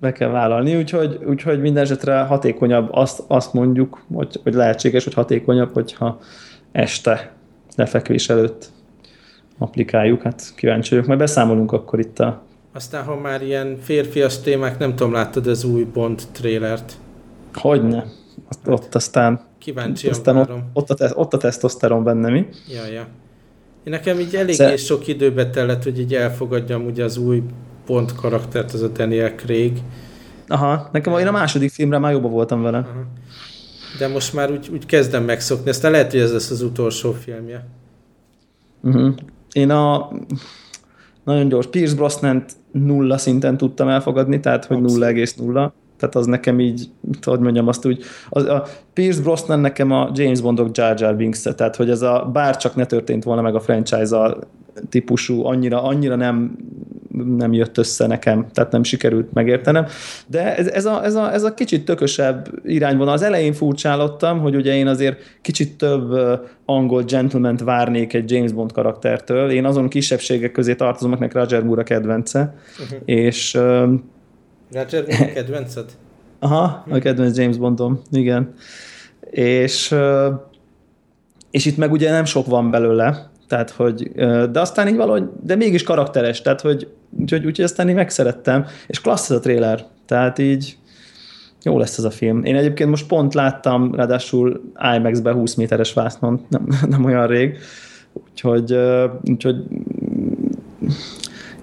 Be kell vállalni, úgyhogy, úgyhogy minden esetre hatékonyabb azt, azt mondjuk, hogy, hogy lehetséges, hogy hatékonyabb, hogyha este lefekvés előtt applikáljuk. Hát kíváncsi vagyok, majd beszámolunk akkor itt a... Aztán, ha már ilyen férfias témák, nem tudom, láttad az új Bond trélert? Hogyne. Ott, ott aztán Kíváncsi aztán ott, ott, a, ott a tesztoszteron benne, mi? Ja, ja. Én nekem így eléggé Szer... sok időbe tellett, hogy így elfogadjam ugye az új pont karaktert, az a Daniel Craig. Aha, nekem én a második filmre már jobban voltam vele. Aha. De most már úgy, úgy kezdem megszokni, aztán lehet, hogy ez lesz az utolsó filmje. Uh-huh. Én a nagyon gyors Pierce brosnan nulla szinten tudtam elfogadni, tehát hogy 0,0 tehát az nekem így, hogy mondjam azt úgy, az, a Pierce Brosnan nekem a James Bondok Jar Jar binks tehát hogy ez a bár csak ne történt volna meg a franchise típusú, annyira, annyira nem, nem jött össze nekem, tehát nem sikerült megértenem. De ez, ez, a, ez, a, ez a kicsit tökösebb irányvonal. Az elején furcsálottam, hogy ugye én azért kicsit több angol gentleman várnék egy James Bond karaktertől. Én azon kisebbségek közé tartozom, akinek Roger Moore a kedvence, uh-huh. és Roger Moore kedvenced? Aha, a kedvenc James Bondom, igen. És, és itt meg ugye nem sok van belőle, tehát hogy, de aztán így valahogy, de mégis karakteres, tehát hogy úgyhogy, úgyhogy aztán így megszerettem, és klassz ez a trailer, tehát így jó lesz ez a film. Én egyébként most pont láttam, ráadásul IMAX-be 20 méteres vásznon, nem, nem olyan rég, úgyhogy, úgyhogy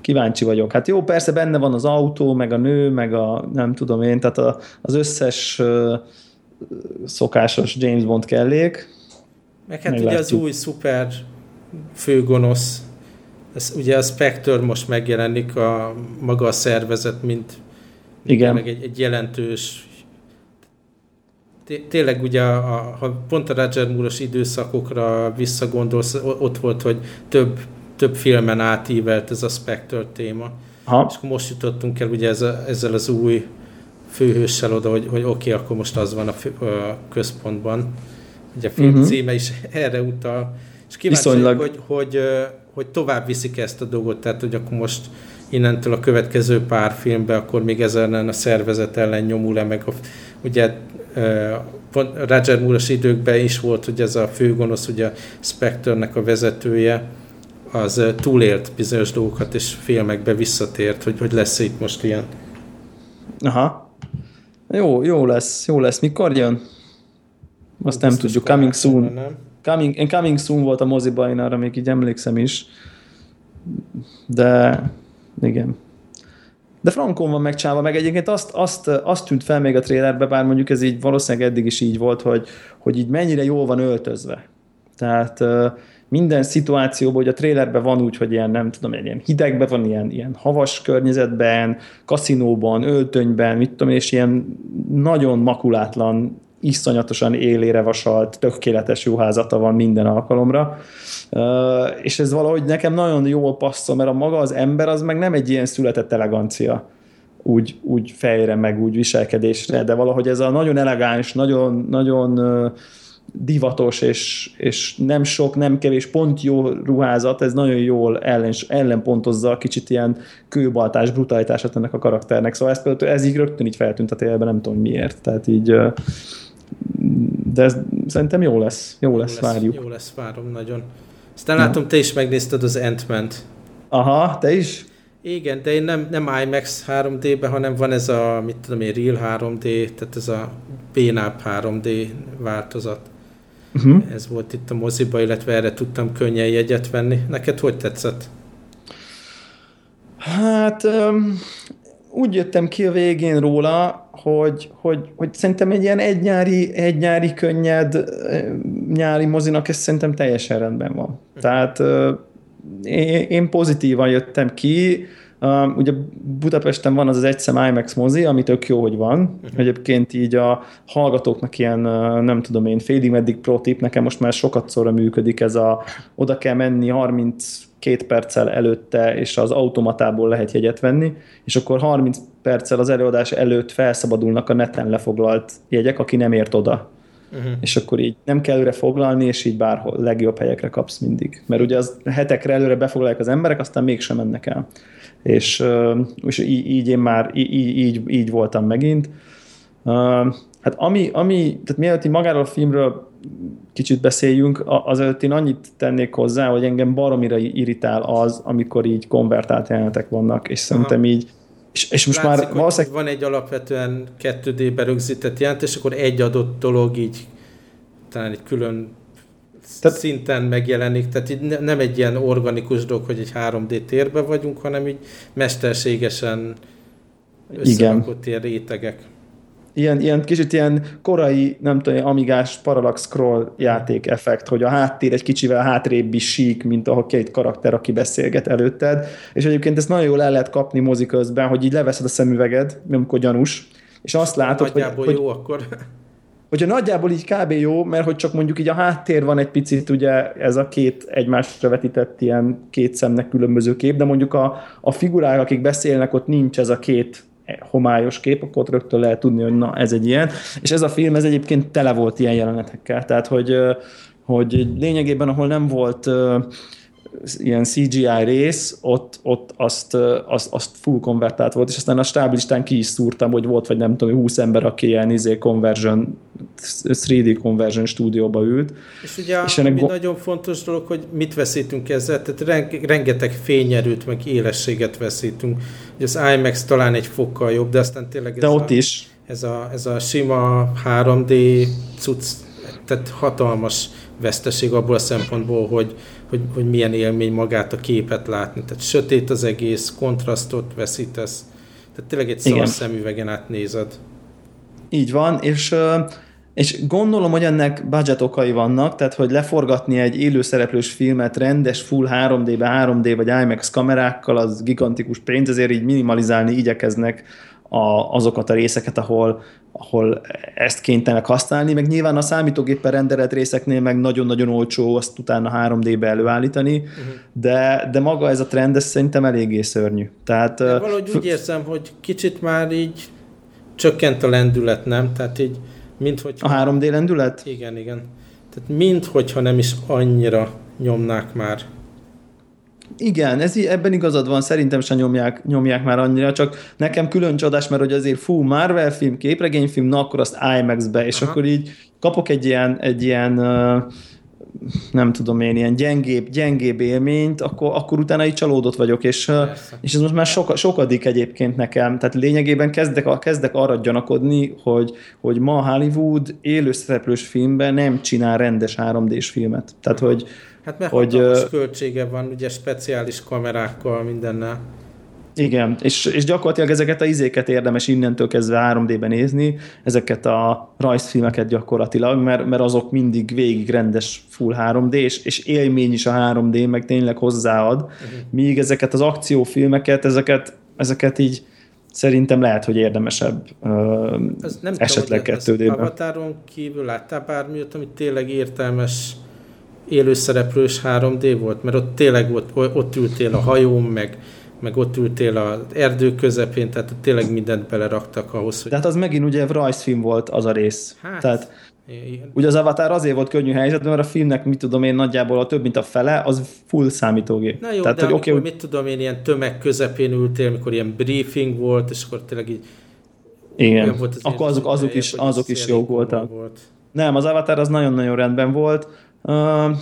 kíváncsi vagyok. Hát jó, persze benne van az autó, meg a nő, meg a nem tudom én, tehát a, az összes uh, szokásos James Bond kellék. Meg hát ugye az új szuper főgonosz, ez, ugye a Spectre most megjelenik a maga a szervezet, mint Igen. meg egy, egy jelentős tényleg ugye, a, ha pont a Roger Moore-os időszakokra visszagondolsz, ott volt, hogy több több filmen átívelt ez a Spectre téma. Aha. És akkor most jutottunk el ugye ezzel, ezzel az új főhőssel oda, hogy, hogy oké, okay, akkor most az van a, fő, a központban. Ugye a film uh-huh. címe is erre utal. És kíváncsi, Viszonylag... hogy, hogy, hogy tovább viszik ezt a dolgot, tehát hogy akkor most innentől a következő pár filmben akkor még ezen a szervezet ellen nyomul-e meg a, ugye Roger moore időkben is volt, hogy ez a főgonosz, ugye a Spectre-nek a vezetője, az túlélt bizonyos dolgokat, és filmekbe visszatért, hogy, hogy lesz itt most ilyen. Aha. Jó, jó lesz, jó lesz. Mikor jön? Azt nem tudjuk. Coming soon. Nem. Coming, én Coming soon volt a moziba, én arra még így emlékszem is. De igen. De frankon van megcsinálva, meg egyébként azt, azt, azt tűnt fel még a trélerbe, bár mondjuk ez így valószínűleg eddig is így volt, hogy, hogy így mennyire jól van öltözve. Tehát minden szituációban, hogy a trélerben van úgy, hogy ilyen, nem tudom, ilyen hidegben van, ilyen, ilyen havas környezetben, kaszinóban, öltönyben, mit tudom, és ilyen nagyon makulátlan, iszonyatosan élére vasalt, tökéletes juházata van minden alkalomra. És ez valahogy nekem nagyon jól passzol, mert a maga az ember az meg nem egy ilyen született elegancia úgy, úgy fejre, meg úgy viselkedésre, de valahogy ez a nagyon elegáns, nagyon, nagyon divatos, és, és nem sok, nem kevés, pont jó ruházat, ez nagyon jól ellen, ellenpontozza a kicsit ilyen kőbaltás, brutalitását ennek a karakternek. Szóval ez, ez így rögtön így feltűnt a télben, nem tudom miért. Tehát így de ez szerintem jó lesz, jó, jó lesz, lesz, várjuk. Jó lesz, várom nagyon. Aztán ja. látom, te is megnézted az ant Aha, te is? Igen, de én nem, nem IMAX 3D-be, hanem van ez a, mit tudom én, Real 3D, tehát ez a PNAP 3D változat. Uh-huh. Ez volt itt a moziba, illetve erre tudtam könnyen jegyet venni. Neked hogy tetszett? Hát um, úgy jöttem ki a végén róla, hogy, hogy, hogy szerintem egy ilyen egynyári, egynyári könnyed nyári mozinak ez szerintem teljesen rendben van. Tehát uh, én, én pozitívan jöttem ki, Uh, ugye Budapesten van az az egyszem IMAX mozi, ami tök jó, hogy van. Uh-huh. Egyébként így a hallgatóknak ilyen, nem tudom én, félig meddig pro tip, nekem most már sokat szóra működik ez a, oda kell menni 30 két perccel előtte, és az automatából lehet jegyet venni, és akkor 30 perccel az előadás előtt felszabadulnak a neten lefoglalt jegyek, aki nem ért oda. Uh-huh. És akkor így nem kell előre foglalni, és így bárhol legjobb helyekre kapsz mindig. Mert ugye az hetekre előre befoglalják az emberek, aztán mégsem mennek el és, és így, így én már így, így, így voltam megint. Hát ami, ami tehát mielőtt így magáról a filmről kicsit beszéljünk, azelőtt én annyit tennék hozzá, hogy engem baromira irritál az, amikor így konvertált jelenetek vannak, és szerintem így és, és most Látszik, már valószínűleg... van egy alapvetően 2D-be rögzített jelent, és akkor egy adott dolog így talán egy külön tehát, szinten megjelenik, tehát így nem egy ilyen organikus dolog, hogy egy 3D térbe vagyunk, hanem így mesterségesen összerakott ilyen rétegek. Ilyen, ilyen kicsit ilyen korai, nem tudom, amigás parallax scroll játék effekt, hogy a háttér egy kicsivel hátrébb is sík, mint a két karakter, aki beszélget előtted. És egyébként ezt nagyon jól el lehet kapni mozi közben, hogy így leveszed a szemüveged, amikor gyanús, és azt látod, Nagyjából hogy, jó hogy, akkor hogyha nagyjából így kb. jó, mert hogy csak mondjuk így a háttér van egy picit, ugye ez a két egymásra vetített ilyen két szemnek különböző kép, de mondjuk a, a figurák, akik beszélnek, ott nincs ez a két homályos kép, akkor ott rögtön lehet tudni, hogy na, ez egy ilyen. És ez a film, ez egyébként tele volt ilyen jelenetekkel. Tehát, hogy, hogy lényegében, ahol nem volt ilyen CGI rész, ott, ott azt, azt, azt full konvertált volt, és aztán a stáblistán ki is szúrtam, hogy volt vagy nem tudom, 20 ember, aki ilyen izé conversion, 3D conversion stúdióba ült. És ugye és ennek ami go- nagyon fontos dolog, hogy mit veszítünk ezzel, tehát rengeteg fényerőt, meg élességet veszítünk. Ugye az IMAX talán egy fokkal jobb, de aztán tényleg ez de ott a, is. Ez a, ez a sima 3D cucc, tehát hatalmas veszteség abból a szempontból, hogy, hogy, hogy milyen élmény magát a képet látni. Tehát sötét az egész, kontrasztot veszítesz. Tehát tényleg egy szar szemüvegen átnézed. Így van, és és gondolom, hogy ennek budget okai vannak, tehát hogy leforgatni egy élőszereplős filmet rendes full 3D-be, 3D vagy IMAX kamerákkal, az gigantikus pénz, ezért így minimalizálni igyekeznek a, azokat a részeket, ahol, ahol ezt kénytelenek használni, meg nyilván a számítógépen rendelet részeknél meg nagyon-nagyon olcsó azt utána 3D-be előállítani, uh-huh. de, de maga ez a trend, ez szerintem eléggé szörnyű. Tehát, de valahogy úgy érzem, hogy kicsit már így csökkent a lendület, nem? Tehát így, mint hogy... A 3D lendület? Igen, igen. Tehát mint hogyha nem is annyira nyomnák már. Igen, ez, ebben igazad van, szerintem sem nyomják, nyomják már annyira, csak nekem külön csodás, mert hogy azért fú, Marvel film, képregényfilm, na akkor azt IMAX-be, és Aha. akkor így kapok egy ilyen, egy ilyen nem tudom én, ilyen gyengébb, gyengébb élményt, akkor, akkor utána így csalódott vagyok, és, és ez most már soka, sokadik egyébként nekem. Tehát lényegében kezdek, kezdek arra gyanakodni, hogy, hogy ma Hollywood élőszereplős filmben nem csinál rendes 3D-s filmet. Tehát, hogy, Hát mert hogy, hatalmas költsége van, ugye speciális kamerákkal, mindennel. Igen, és, és gyakorlatilag ezeket a izéket érdemes innentől kezdve 3D-ben nézni, ezeket a rajzfilmeket gyakorlatilag, mert, mert azok mindig végig rendes full 3D, és, és élmény is a 3D, meg tényleg hozzáad, uh-huh. míg ezeket az akciófilmeket, ezeket, ezeket így szerintem lehet, hogy érdemesebb uh, Ez nem esetleg kettődében. Avatáron kívül láttál bármilyet, ami tényleg értelmes élőszereplős 3D volt, mert ott tényleg ott, ott ültél a hajón, meg, meg ott ültél az erdő közepén, tehát tényleg mindent beleraktak ahhoz, hogy... Tehát az megint ugye rajzfilm volt az a rész. Hát, tehát igen. Ugye az Avatar azért volt könnyű helyzet, mert a filmnek, mit tudom én, nagyjából a több, mint a fele, az full számítógép. Na jó, Tehát, de hogy amikor, okay, mit tudom én, ilyen tömeg közepén ültél, amikor ilyen briefing volt, és akkor tényleg így... Igen, volt az akkor azok, azok, is, azok is jók voltak. Volt. Nem, az Avatar az nagyon-nagyon rendben volt. Uh,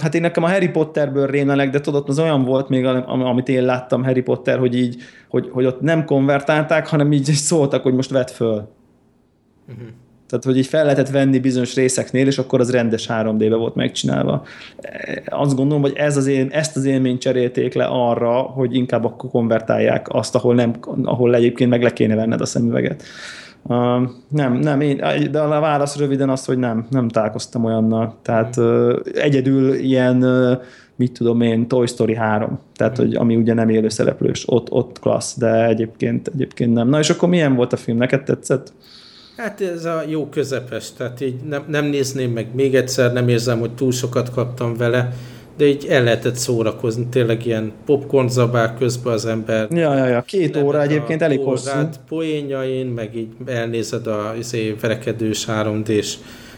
hát én nekem a Harry Potterből rémelek, de tudod, az olyan volt még, amit én láttam Harry Potter, hogy így, hogy, hogy ott nem konvertálták, hanem így szóltak, hogy most vedd föl. Uh-huh. Tehát, hogy így fel lehetett venni bizonyos részeknél, és akkor az rendes 3D-be volt megcsinálva. Azt gondolom, hogy ez az él, ezt az élményt cserélték le arra, hogy inkább akkor konvertálják azt, ahol, nem, ahol egyébként meg le kéne venned a szemüveget. Uh, nem, nem, én, de a válasz röviden az, hogy nem, nem találkoztam olyannal. Tehát uh, egyedül ilyen, uh, mit tudom én, Toy Story 3, tehát, mm. hogy ami ugye nem élő szereplős, ott, ott klassz, de egyébként, egyébként nem. Na és akkor milyen volt a film? Neked tetszett? Hát ez a jó közepes, tehát így nem, nem nézném meg még egyszer, nem érzem, hogy túl sokat kaptam vele de így el lehetett szórakozni, tényleg ilyen popcorn zabál közben az ember. Ja, ja, ja, két óra egyébként elég hosszú. Poénjain, meg így elnézed a izé, verekedős 3D-s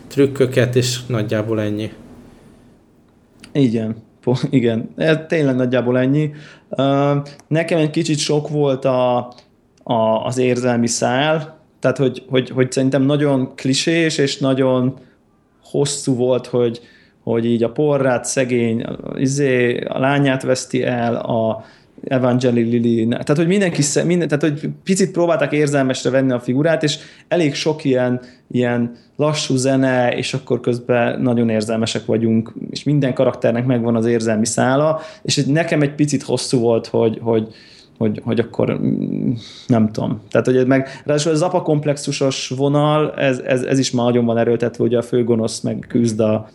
trükköket, és nagyjából ennyi. Igen, igen, ez tényleg nagyjából ennyi. Nekem egy kicsit sok volt a, a, az érzelmi szál, tehát hogy, hogy, hogy szerintem nagyon klisés, és nagyon hosszú volt, hogy, hogy így a porrát szegény, izé, a lányát veszti el, a Evangeli Lili, tehát hogy mindenki, minden, tehát hogy picit próbálták érzelmesre venni a figurát, és elég sok ilyen, ilyen lassú zene, és akkor közben nagyon érzelmesek vagyunk, és minden karakternek megvan az érzelmi szála, és nekem egy picit hosszú volt, hogy, hogy, hogy, hogy akkor mm, nem tudom. Tehát, hogy ez meg, ráadásul az apakomplexusos vonal, ez, ez, ez is már nagyon van erőltetve, hogy a főgonosz meg küzd a,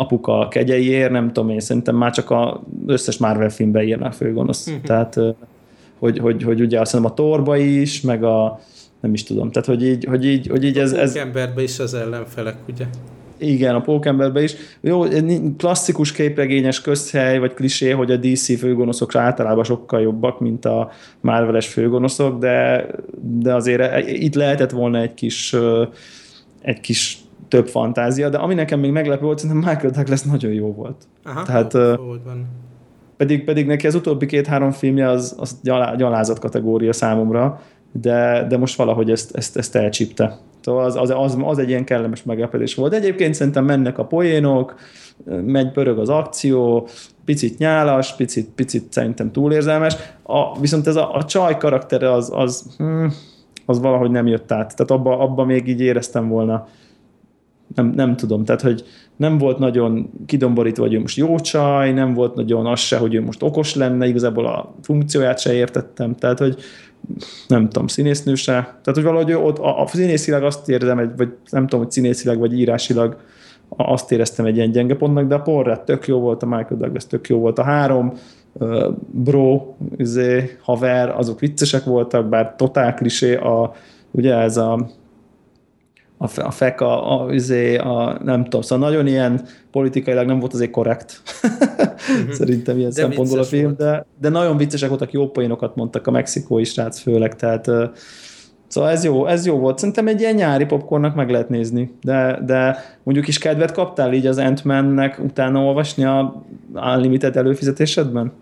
apuka kegyeiért, nem tudom én, szerintem már csak az összes Marvel filmben írna a főgonosz. Uh-huh. Tehát, hogy, hogy, hogy ugye azt hiszem a torba is, meg a nem is tudom, tehát hogy így, hogy így, hogy így ez... A Pókemberben is az ellenfelek, ugye? Igen, a Pókemberben is. Jó, klasszikus képregényes közhely, vagy klisé, hogy a DC főgonoszok általában sokkal jobbak, mint a Marveles főgonoszok, de, de azért itt lehetett volna egy kis egy kis több fantázia, de ami nekem még meglepő volt, szerintem Michael Douglas nagyon jó volt. Aha, Tehát, jó, volt van. Pedig, pedig neki az utóbbi két-három filmje az, az gyalá, gyalázat kategória számomra, de, de most valahogy ezt, ezt, ezt elcsípte. Szóval az, az, az, az egy ilyen kellemes meglepődés volt. Egyébként szerintem mennek a poénok, megy pörög az akció, picit nyálas, picit, picit szerintem túlérzelmes, a, viszont ez a, a csaj karaktere az, az, hmm, az valahogy nem jött át. Tehát abba, abba még így éreztem volna nem, nem tudom, tehát hogy nem volt nagyon kidomborítva, hogy ő most jó csaj, nem volt nagyon az se, hogy ő most okos lenne, igazából a funkcióját se értettem, tehát hogy nem tudom, színésznő se, tehát hogy valahogy ott a, a színészileg azt érzem, vagy nem tudom, hogy színészileg vagy írásilag azt éreztem egy ilyen gyenge pontnak, de a Porrát tök jó volt, a Michael Douglas tök jó volt, a három bro, izé, haver, azok viccesek voltak, bár totál klisé a ugye ez a a, a FEK, a, a, izé, a, nem tudom, szóval nagyon ilyen politikailag nem volt azért korrekt. Mhm. Szerintem ilyen de szempontból a film, de, de nagyon viccesek voltak, jó poénokat mondtak a mexikói srác főleg, tehát Szóval ez jó, ez jó volt. Szerintem egy ilyen nyári popcornnak meg lehet nézni, de, de mondjuk is kedvet kaptál így az ant utána olvasni a Unlimited előfizetésedben?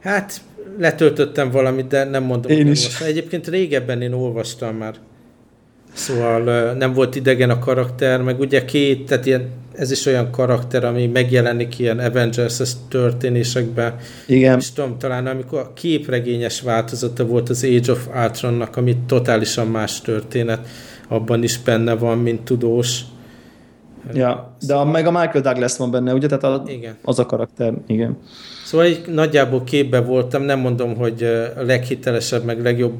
Hát letöltöttem valamit, de nem mondom. Én is. Most. Egyébként régebben én olvastam már. Szóval nem volt idegen a karakter, meg ugye két, tehát ilyen, ez is olyan karakter, ami megjelenik ilyen Avengers történésekben. Igen. És tudom, talán amikor a képregényes változata volt az Age of Ultronnak, ami totálisan más történet, abban is benne van, mint tudós. Ja, de a, meg a Michael Douglas van benne, ugye? Tehát a, igen. az a karakter, igen. Szóval így nagyjából képbe voltam, nem mondom, hogy a leghitelesebb, meg legjobb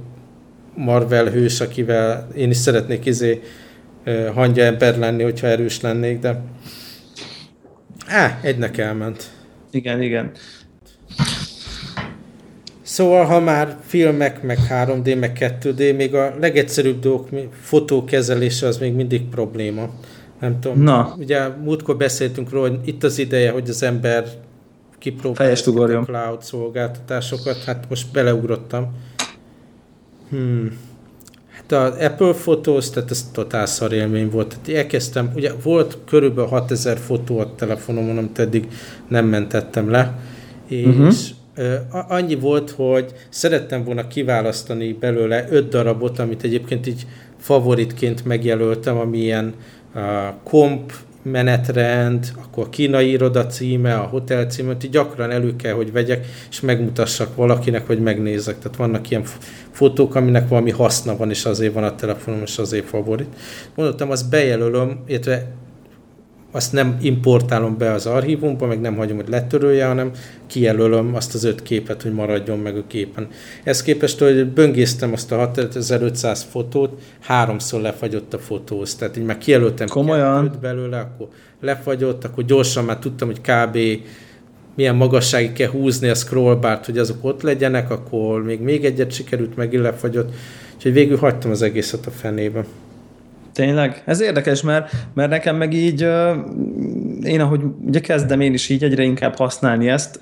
Marvel hős, akivel én is szeretnék izé hangya ember lenni, hogyha erős lennék, de á, egynek elment. Igen, igen. Szóval, ha már filmek, meg 3D, meg 2D, még a legegyszerűbb dolgok, fotókezelése az még mindig probléma. Nem tudom. Na. Ugye múltkor beszéltünk róla, hogy itt az ideje, hogy az ember kipróbálja a cloud szolgáltatásokat, hát most beleugrottam Hmm. Hát az Apple Photos, tehát ez totál szar élmény volt. Tehát elkezdtem, ugye volt körülbelül 6000 fotó a telefonomon, amit eddig nem mentettem le, és uh-huh. annyi volt, hogy szerettem volna kiválasztani belőle öt darabot, amit egyébként így favoritként megjelöltem, ami ilyen uh, komp, menetrend, akkor a kínai iroda címe, a hotel címe, hogy gyakran elő kell, hogy vegyek, és megmutassak valakinek, hogy megnézzek. Tehát vannak ilyen fotók, aminek valami haszna van, és azért van a telefonom, és azért favorit. Mondottam, azt bejelölöm, illetve azt nem importálom be az archívumba, meg nem hagyom, hogy letörölje, hanem kijelölöm azt az öt képet, hogy maradjon meg a képen. Ezt képest, hogy böngésztem azt a 6500 fotót, háromszor lefagyott a fotóz. Tehát így már kijelöltem Komolyan? belőle, akkor lefagyott, akkor gyorsan már tudtam, hogy kb milyen magasságig kell húzni a scrollbart, hogy azok ott legyenek, akkor még még egyet sikerült, meg lefagyott. Úgyhogy végül hagytam az egészet a fenébe. Tényleg? Ez érdekes, mert, mert nekem meg így, én ahogy ugye kezdem én is így egyre inkább használni ezt,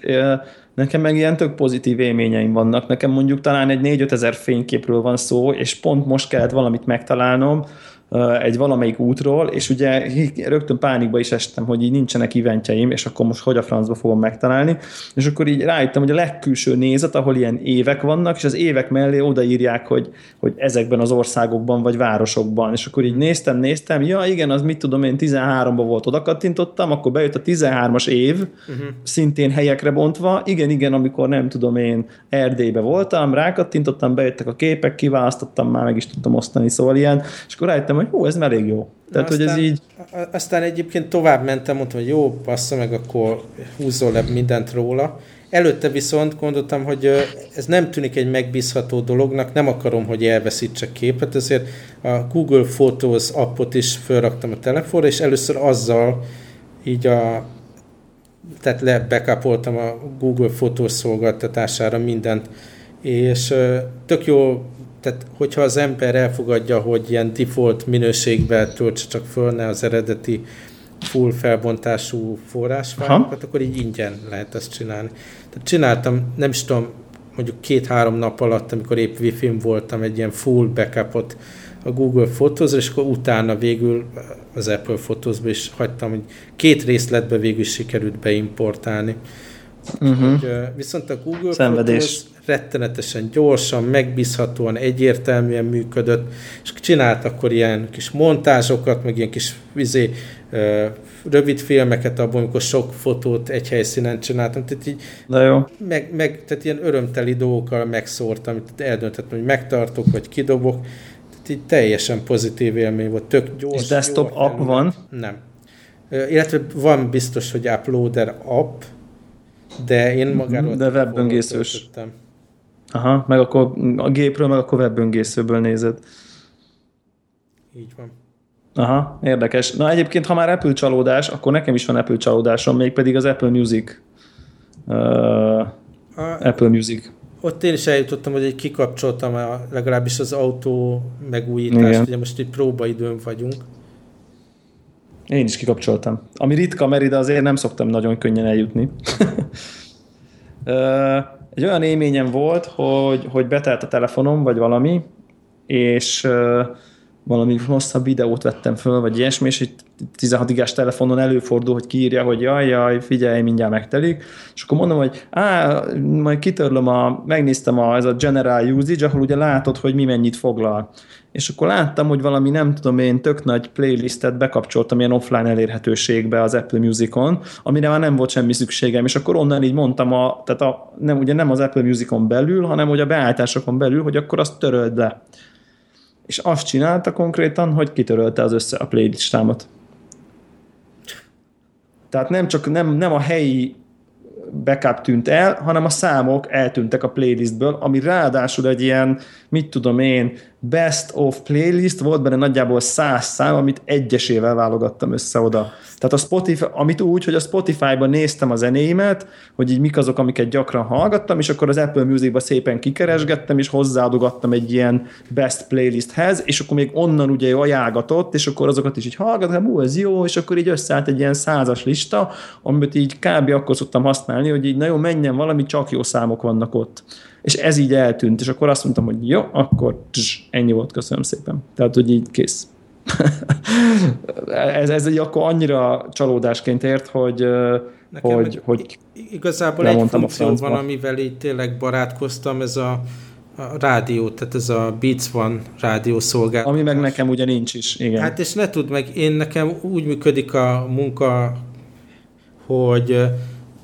nekem meg ilyen tök pozitív élményeim vannak. Nekem mondjuk talán egy 4-5 ezer fényképről van szó, és pont most kellett valamit megtalálnom, egy valamelyik útról, és ugye rögtön pánikba is estem, hogy így nincsenek eventjeim, és akkor most hogy a francba fogom megtalálni, és akkor így rájöttem, hogy a legkülső nézet, ahol ilyen évek vannak, és az évek mellé odaírják, hogy, hogy ezekben az országokban, vagy városokban, és akkor így néztem, néztem, ja igen, az mit tudom én, 13-ban volt, oda kattintottam, akkor bejött a 13-as év, uh-huh. szintén helyekre bontva, igen, igen, amikor nem tudom én, Erdélybe voltam, rákattintottam, bejöttek a képek, kiválasztottam, már meg is tudtam osztani, szóval ilyen, és akkor rájöttem, hogy hú, ez elég jó. Tehát, aztán, hogy ez így... Aztán egyébként tovább mentem, mondtam, hogy jó, passza meg, akkor húzzol le mindent róla. Előtte viszont gondoltam, hogy ez nem tűnik egy megbízható dolognak, nem akarom, hogy elveszítsek képet, ezért a Google Photos appot is felraktam a telefonra, és először azzal így a tehát le a Google Photos szolgáltatására mindent, és tök jó tehát hogyha az ember elfogadja, hogy ilyen default minőségben töltse csak föl, ne az eredeti full felbontású forrásfájlokat, akkor így ingyen lehet ezt csinálni. Tehát csináltam, nem is tudom, mondjuk két-három nap alatt, amikor épp wi voltam, egy ilyen full backupot a Google Photos, és akkor utána végül az Apple photos is hagytam, hogy két részletbe végül sikerült beimportálni. Uh-huh. Hogy, viszont a Google Szenvedés. Photos rettenetesen gyorsan, megbízhatóan, egyértelműen működött, és csinált akkor ilyen kis montázsokat, meg ilyen kis vizé, rövid filmeket abban, amikor sok fotót egy helyszínen csináltam, tehát így Na jó. Meg, meg, tehát ilyen örömteli dolgokkal megszórtam, amit eldöntöttem, hogy megtartok, vagy kidobok, tehát így teljesen pozitív élmény volt, tök gyors. És desktop app van? Nem. Illetve van biztos, hogy Uploader app, de én magáról... De webböngészős. Aha, meg akkor a gépről, meg akkor webböngészőből nézed. Így van. Aha, érdekes. Na egyébként, ha már Apple csalódás, akkor nekem is van Apple csalódásom, mégpedig az Apple Music. Uh, a... Apple Music. ott én is eljutottam, hogy egy kikapcsoltam a, legalábbis az autó megújítást, Igen. ugye most egy próbaidőn vagyunk. Én is kikapcsoltam. Ami ritka, mert ide azért nem szoktam nagyon könnyen eljutni. egy olyan élményem volt, hogy, hogy betelt a telefonom, vagy valami, és valami hosszabb videót vettem föl, vagy ilyesmi, és itt 16 gigás telefonon előfordul, hogy kiírja, hogy jaj, jaj, figyelj, mindjárt megtelik, és akkor mondom, hogy á, majd kitörlöm a, megnéztem a, ez a general usage, ahol ugye látod, hogy mi mennyit foglal. És akkor láttam, hogy valami nem tudom én tök nagy playlistet bekapcsoltam ilyen offline elérhetőségbe az Apple Musicon, amire már nem volt semmi szükségem, és akkor onnan így mondtam, a, tehát a, nem, ugye nem az Apple Musicon belül, hanem hogy a beállításokon belül, hogy akkor azt töröld le és azt csinálta konkrétan, hogy kitörölte az össze a playlistámat. Tehát nem csak nem, nem a helyi backup tűnt el, hanem a számok eltűntek a playlistből, ami ráadásul egy ilyen, mit tudom én, best of playlist, volt benne nagyjából száz szám, amit egyesével válogattam össze oda. Tehát a Spotify, amit úgy, hogy a Spotify-ban néztem a zenéimet, hogy így mik azok, amiket gyakran hallgattam, és akkor az Apple Music-ba szépen kikeresgettem, és hozzáadogattam egy ilyen best playlisthez, és akkor még onnan ugye ajánlgatott, és akkor azokat is így hallgattam, hú, ez jó, és akkor így összeállt egy ilyen százas lista, amit így kb. akkor szoktam használni, hogy így nagyon menjen valami, csak jó számok vannak ott. És ez így eltűnt, és akkor azt mondtam, hogy jó, akkor tss, ennyi volt, köszönöm szépen. Tehát, hogy így kész. ez, ez egy akkor annyira csalódásként ért, hogy, Nekem hogy, egy, hogy igazából egy funkció van, amivel így tényleg barátkoztam, ez a, a rádió, tehát ez a Beats van rádió szolgáltatás. Ami meg nekem ugye nincs is, igen. Hát és ne tud meg, én nekem úgy működik a munka, hogy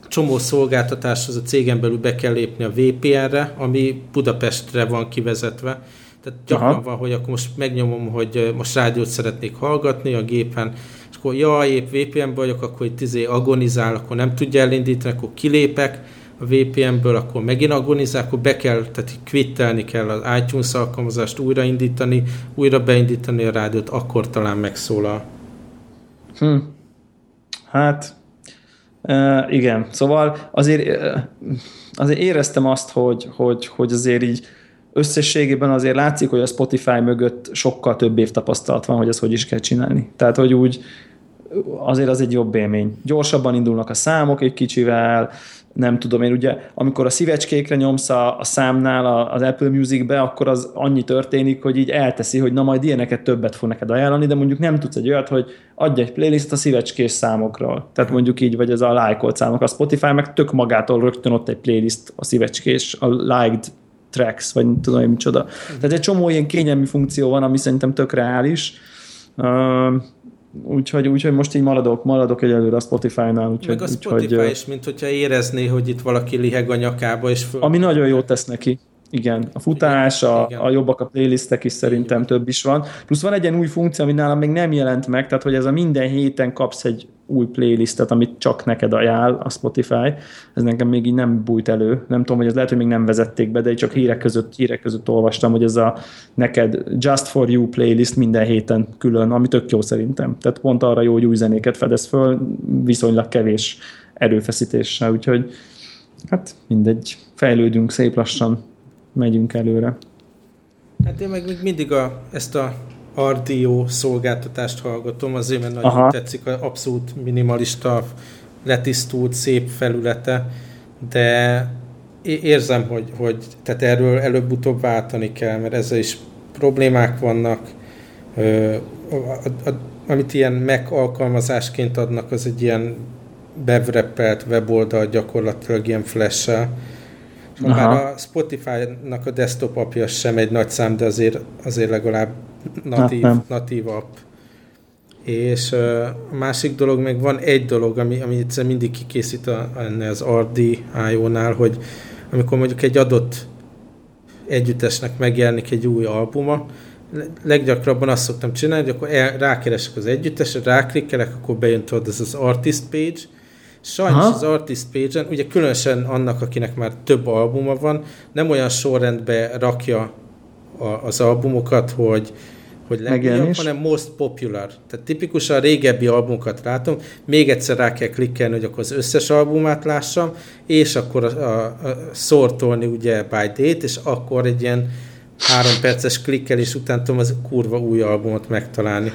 csomó szolgáltatáshoz a cégen belül be kell lépni a VPN-re, ami Budapestre van kivezetve. Tehát gyakran Aha. van, hogy akkor most megnyomom, hogy most rádiót szeretnék hallgatni a gépen, és akkor ja, épp VPN vagyok, akkor itt izé agonizál, akkor nem tudja elindítani, akkor kilépek a VPN-ből, akkor megint agonizál, akkor be kell, tehát kvittelni kell az iTunes alkalmazást, újraindítani, újra beindítani a rádiót, akkor talán megszólal. Hm. Hát, uh, igen, szóval azért, uh, azért éreztem azt, hogy, hogy, hogy azért így összességében azért látszik, hogy a Spotify mögött sokkal több év tapasztalat van, hogy ezt hogy is kell csinálni. Tehát, hogy úgy azért az egy jobb élmény. Gyorsabban indulnak a számok egy kicsivel, nem tudom én, ugye, amikor a szívecskékre nyomsz a, a számnál az Apple Music-be, akkor az annyi történik, hogy így elteszi, hogy na majd ilyeneket többet fog neked ajánlani, de mondjuk nem tudsz egy olyat, hogy adj egy playlist a szívecskés számokról. Tehát mondjuk így, vagy ez a lájkolt számok. A Spotify meg tök magától rögtön ott egy playlist a szívecskés, a liked tracks, vagy tudom én micsoda. Tehát egy csomó ilyen kényelmi funkció van, ami szerintem tök reális. Úgyhogy, úgyhogy most így maradok, maradok egyelőre a Spotify-nál. Úgyhogy, Meg a Spotify úgyhogy, is, mint hogyha érezné, hogy itt valaki liheg a nyakába, és föl... Ami nagyon jót tesz neki. Igen, a futás, igen, a, igen. a jobbak a playlistek is szerintem igen. több is van. Plusz van egy ilyen új funkció, ami nálam még nem jelent meg, tehát hogy ez a minden héten kapsz egy új playlistet, amit csak neked ajánl a Spotify. Ez nekem még így nem bújt elő. Nem tudom, hogy ez lehet, hogy még nem vezették be, de én csak hírek között, hírek között olvastam, hogy ez a neked Just for You playlist minden héten külön, ami tök jó szerintem. Tehát pont arra jó, hogy új zenéket fedez föl, viszonylag kevés erőfeszítéssel, úgyhogy hát mindegy, fejlődünk szép lassan megyünk előre. Hát én meg még mindig a, ezt a RDO szolgáltatást hallgatom, azért mert nagyon Aha. tetszik, abszolút minimalista, letisztult, szép felülete, de érzem, hogy, hogy tehát erről előbb-utóbb váltani kell, mert ezzel is problémák vannak, a, a, amit ilyen Mac alkalmazásként adnak, az egy ilyen bevreppelt weboldal gyakorlatilag ilyen flash Aha. Bár a Spotify-nak a desktop apja sem egy nagy szám, de azért, azért legalább natív, hát natív app. És uh, a másik dolog, meg van egy dolog, ami, ami egyszer mindig kikészít a, ennél az RDIO-nál, hogy amikor mondjuk egy adott együttesnek megjelenik egy új albuma, leggyakrabban azt szoktam csinálni, hogy akkor el, rákeresek az együttesre, ráklikkelek, akkor bejön tudod ez az artist page, Sajnos Aha. az artist page-en, ugye különösen annak, akinek már több albuma van, nem olyan sorrendbe rakja a, az albumokat, hogy hogy legjobb, hanem most popular. Tehát tipikusan régebbi albumokat látom, még egyszer rá kell klikkelni, hogy akkor az összes albumát lássam, és akkor a, a, a sortolni ugye by date, és akkor egy ilyen három perces klikkelés után tudom az kurva új albumot megtalálni.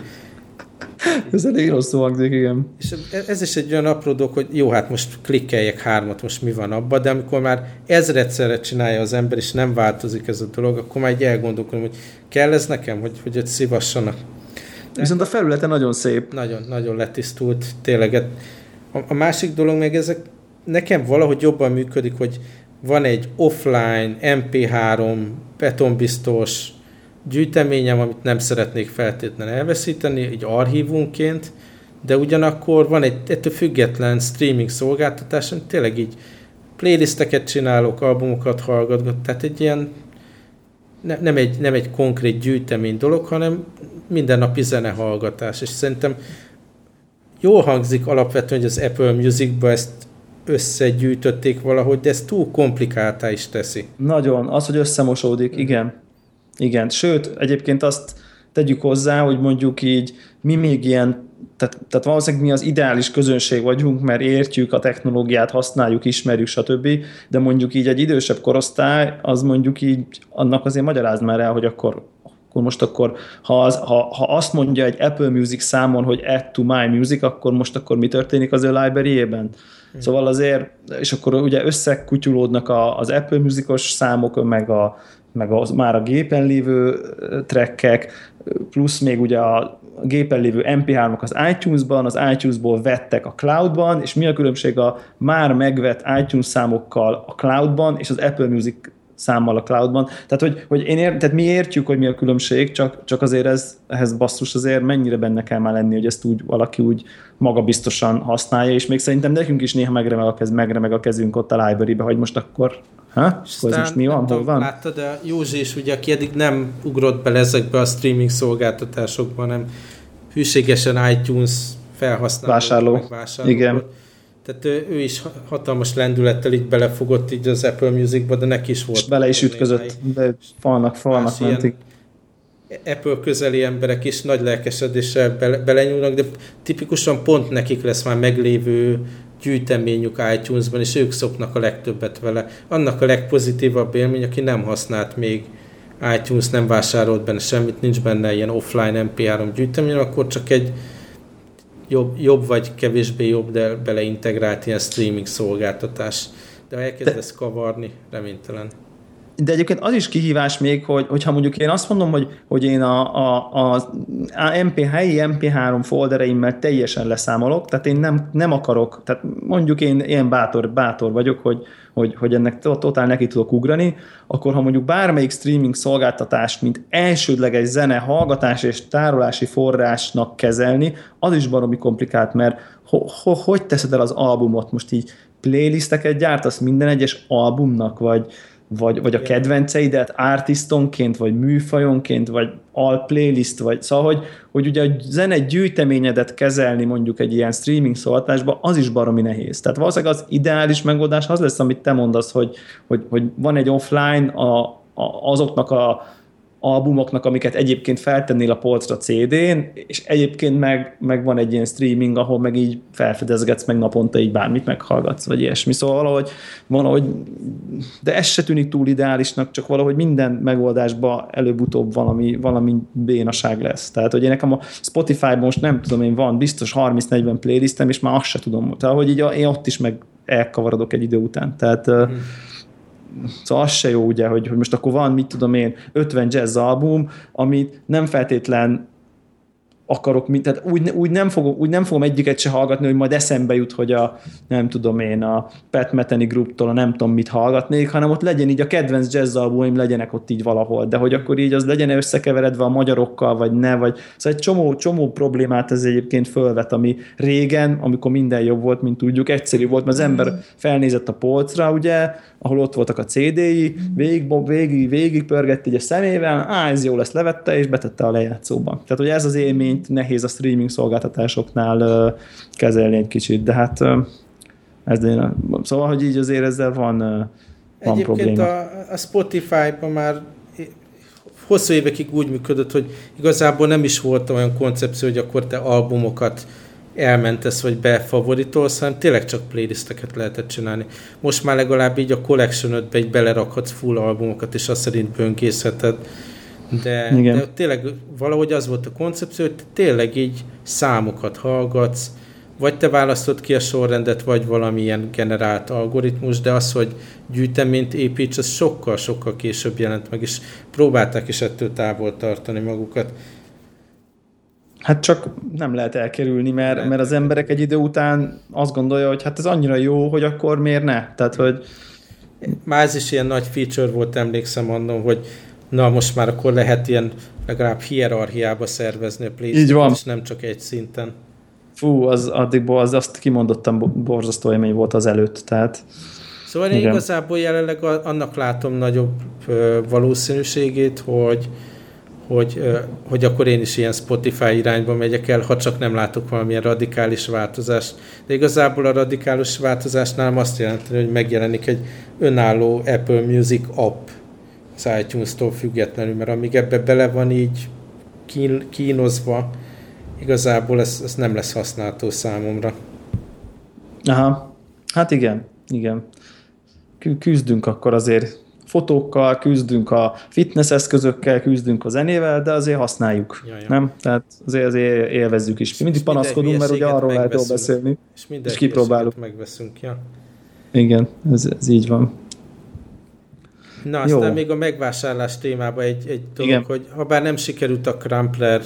Ez elég rosszul hangzik, igen. És ez is egy olyan apró dolog, hogy jó, hát most klikkeljek hármat, most mi van abban, de amikor már ezredszerre csinálja az ember, és nem változik ez a dolog, akkor már egy elgondolkodom, hogy kell ez nekem, hogy, hogy ott szívassanak. De Viszont a felülete nagyon szép. Nagyon, nagyon letisztult, tényleg. A, a másik dolog meg ezek nekem valahogy jobban működik, hogy van egy offline, MP3, betonbiztos, gyűjteményem, amit nem szeretnék feltétlenül elveszíteni, egy archívumként, de ugyanakkor van egy ettől független streaming szolgáltatás, amit tényleg így playlisteket csinálok, albumokat hallgatok, tehát egy ilyen ne, nem, egy, nem egy konkrét gyűjtemény dolog, hanem mindennapi zenehallgatás, és szerintem jól hangzik alapvetően, hogy az Apple Music-ba ezt összegyűjtötték valahogy, de ez túl komplikáltá is teszi. Nagyon, az, hogy összemosódik, igen. Igen, sőt, egyébként azt tegyük hozzá, hogy mondjuk így mi még ilyen, tehát, tehát valószínűleg mi az ideális közönség vagyunk, mert értjük a technológiát, használjuk, ismerjük, stb. De mondjuk így egy idősebb korosztály, az mondjuk így, annak azért magyaráz már el, hogy akkor akkor most akkor, ha, az, ha, ha azt mondja egy Apple Music számon, hogy add to my music, akkor most akkor mi történik az ő library-ében? Hmm. Szóval azért, és akkor ugye összekutyulódnak a, az Apple Musicos számok, meg a, meg az már a gépen lévő trekkek, plusz még ugye a gépen lévő MP3-ok az iTunes-ban, az iTunes-ból vettek a cloudban, és mi a különbség a már megvett iTunes számokkal a cloudban, és az Apple Music számmal a cloudban. Tehát, hogy, hogy én ér, tehát mi értjük, hogy mi a különbség, csak, csak azért ez, ehhez basszus azért mennyire benne kell már lenni, hogy ezt úgy valaki úgy magabiztosan használja, és még szerintem nekünk is néha megremeg a, kez, megremeg a kezünk ott a library-be, hogy most akkor Ha? Ez most mi van? Hol van? Láttad, de Józsi is ugye, aki eddig nem ugrott bele ezekbe a streaming szolgáltatásokba, hanem hűségesen iTunes felhasználó. Vásárló. vásárló. Igen. Tehát ő, ő is hatalmas lendülettel így belefogott így az Apple Musicba, de neki is volt. És bele is ütközött, de falnak, falnak mentik. Apple közeli emberek is nagy lelkesedéssel bele, belenyúlnak, de tipikusan pont nekik lesz már meglévő gyűjteményük iTunes-ban, és ők szoknak a legtöbbet vele. Annak a legpozitívabb élmény, aki nem használt még iTunes, nem vásárolt benne semmit, nincs benne ilyen offline MP3 gyűjtemény, akkor csak egy jobb, jobb vagy kevésbé jobb, de beleintegrált ilyen streaming szolgáltatás. De ha elkezdesz kavarni, reménytelen de egyébként az is kihívás még, hogy, hogyha mondjuk én azt mondom, hogy, hogy én a, a, a, a MP, helyi MP3 foldereimmel teljesen leszámolok, tehát én nem, nem akarok, tehát mondjuk én ilyen bátor, bátor vagyok, hogy, hogy, hogy ennek totál neki tudok ugrani, akkor ha mondjuk bármelyik streaming szolgáltatást, mint elsődleges zene, hallgatás és tárolási forrásnak kezelni, az is baromi komplikált, mert ho, ho, hogy teszed el az albumot? Most így playlisteket gyártasz minden egyes albumnak, vagy, vagy, vagy a kedvenceidet artistonként, vagy műfajonként, vagy al playlist, vagy szóval, hogy, hogy ugye a zene gyűjteményedet kezelni mondjuk egy ilyen streaming szolgáltatásba, az is baromi nehéz. Tehát valószínűleg az ideális megoldás az lesz, amit te mondasz, hogy, hogy, hogy van egy offline a, a, azoknak a albumoknak, amiket egyébként feltennél a polcra CD-n, és egyébként meg, meg van egy ilyen streaming, ahol meg így felfedezgetsz, meg naponta így bármit meghallgatsz, vagy ilyesmi. Szóval valahogy, valahogy de ez se tűnik túl ideálisnak, csak valahogy minden megoldásban előbb-utóbb valami, valami bénaság lesz. Tehát, hogy én nekem a Spotify most nem tudom, én van biztos 30-40 playlistem, és már azt se tudom. Tehát, hogy így én ott is meg elkavarodok egy idő után. Tehát hmm szóval az se jó ugye, hogy, hogy most akkor van, mit tudom én, 50 jazz album, amit nem feltétlen akarok, mint, tehát úgy, úgy, nem fogom, úgy nem fogom egyiket se hallgatni, hogy majd eszembe jut, hogy a, nem tudom én, a Pat Metheny Grouptól a nem tudom mit hallgatnék, hanem ott legyen így a kedvenc jazz albumaim legyenek ott így valahol, de hogy akkor így az legyen összekeveredve a magyarokkal, vagy ne, vagy szóval egy csomó, csomó problémát ez egyébként fölvet, ami régen, amikor minden jobb volt, mint tudjuk, egyszerű volt, mert az ember felnézett a polcra, ugye, ahol ott voltak a CD-i, végig, végig, végig pörgett így a szemével, á, ez jó lesz, levette, és betette a lejátszóba. Tehát, hogy ez az élményt nehéz a streaming szolgáltatásoknál kezelni egy kicsit, de hát ez szóval, hogy így azért ezzel van, van Egyébként probléma. a, a Spotify-ban már hosszú évekig úgy működött, hogy igazából nem is volt olyan koncepció, hogy akkor te albumokat elmentesz, vagy befavoritolsz, hanem tényleg csak playlisteket lehetett csinálni. Most már legalább így a collection be így belerakhatsz full albumokat, és azt szerint böngészheted. De, Igen. de tényleg valahogy az volt a koncepció, hogy tényleg így számokat hallgatsz, vagy te választod ki a sorrendet, vagy valamilyen generált algoritmus, de az, hogy gyűjteményt építs, az sokkal-sokkal később jelent meg, és próbálták is ettől távol tartani magukat. Hát csak nem lehet elkerülni, mert, mert az emberek egy idő után azt gondolja, hogy hát ez annyira jó, hogy akkor miért ne? Tehát, hogy... Már ez is ilyen nagy feature volt, emlékszem annak, hogy na most már akkor lehet ilyen legalább hierarchiába szervezni a playstation és nem csak egy szinten. Fú, az addigból az, azt kimondottam borzasztó élmény volt az előtt, tehát... Szóval én igazából jelenleg annak látom nagyobb valószínűségét, hogy, hogy, hogy akkor én is ilyen Spotify irányba megyek el, ha csak nem látok valamilyen radikális változást. De igazából a radikális változásnál azt jelenti, hogy megjelenik egy önálló Apple Music app az iTunes-tól függetlenül, mert amíg ebbe bele van így kín, kínozva, igazából ez, ez nem lesz használható számomra. Aha, hát igen, igen. Küzdünk akkor azért fotókkal, küzdünk a fitness eszközökkel, küzdünk a zenével, de azért használjuk, ja, ja. nem? Tehát azért, azért élvezzük is. Mi mindig panaszkodunk, mert ugye arról lehet beszélni, és, és kipróbálunk. megveszünk, ja. Igen, ez, ez így van. Na, aztán Jó. még a megvásárlás témában egy, egy dolog, Igen. hogy ha bár nem sikerült a Crumpler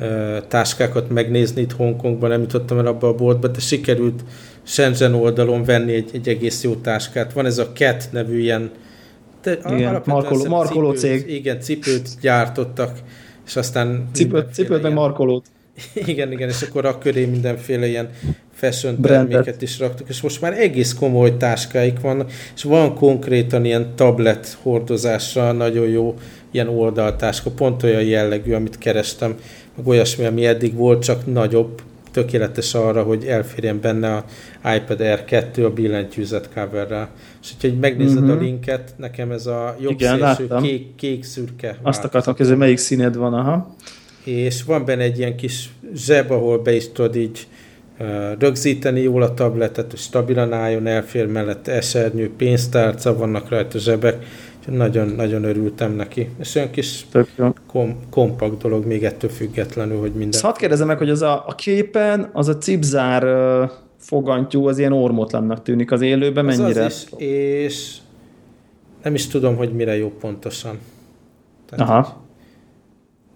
uh, táskákat megnézni itt Hongkongban, nem jutottam el abba a boltba, de sikerült Shenzhen oldalon venni egy, egy egész jó táskát. Van ez a Cat nevű ilyen de igen, markoló, markoló cipőt, cég. Igen, cipőt gyártottak, és aztán... Cipőt, cipőt meg markolót. Igen, igen, és akkor a köré mindenféle ilyen fashion Brandet. terméket is raktak, és most már egész komoly táskáik vannak, és van konkrétan ilyen tablet hordozásra nagyon jó ilyen oldaltáska, pont olyan jellegű, amit kerestem, meg olyasmi, ami eddig volt, csak nagyobb, tökéletes arra, hogy elférjen benne a iPad Air 2 a billentyűzet coverrel. És hogyha megnézed uh-huh. a mhm. linket, nekem ez a jobb Igen, szélső kék, kék szürke. Azt akartam hogy melyik színed van, aha. És van benne egy ilyen kis zseb, ahol be is tudod így rögzíteni jól a tabletet, hogy stabilan álljon, elfér mellett esernyő, pénztárca, vannak rajta zsebek, nagyon, nagyon örültem neki. És olyan kis kom, kompakt dolog még ettől függetlenül, hogy minden... Hadd kérdezem meg, hogy az a, a képen, az a cipzár uh, fogantyú az ilyen ormotlannak tűnik az élőben, mennyire? Az is, és nem is tudom, hogy mire jó pontosan. Tehát Aha.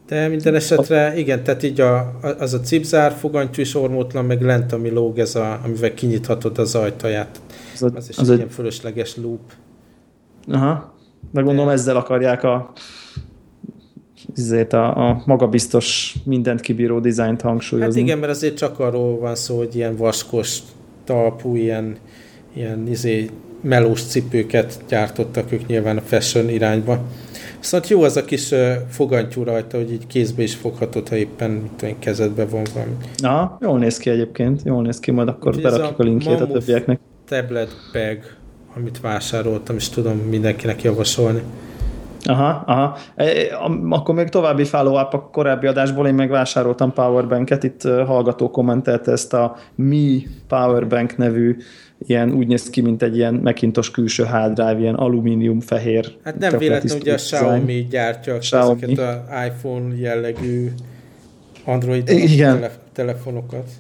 De minden esetre, igen, tehát így a, az a cipzár fogantyú is ormótlan, meg lent, ami lóg, ez a, amivel kinyithatod az ajtaját. Az, a, az is az egy ilyen fölösleges loop. Aha. De gondolom ezzel akarják a, a, a magabiztos, mindent kibíró dizájnt hangsúlyozni. Hát igen, mert azért csak arról van szó, hogy ilyen vaskos talpú, ilyen, ilyen izé, melós cipőket gyártottak ők nyilván a fashion irányba. Viszont jó az a kis fogantyú rajta, hogy így kézbe is foghatod, ha éppen mit tudom, kezedbe van valami. Na, jól néz ki egyébként, jól néz ki, majd akkor berakjuk a, a linkjét a többieknek. tablet bag, amit vásároltam, és tudom mindenkinek javasolni. Aha, aha. E, e, akkor még további follow-up a korábbi adásból, én megvásároltam powerbanket, itt hallgató kommentelt ezt a Mi Powerbank nevű ilyen úgy néz ki, mint egy ilyen Macintosh külső hard drive, ilyen alumínium fehér. Hát nem véletlenül, hogy a Xiaomi gyártja Xiaomi. ezeket az iPhone jellegű Android Igen. telefonokat.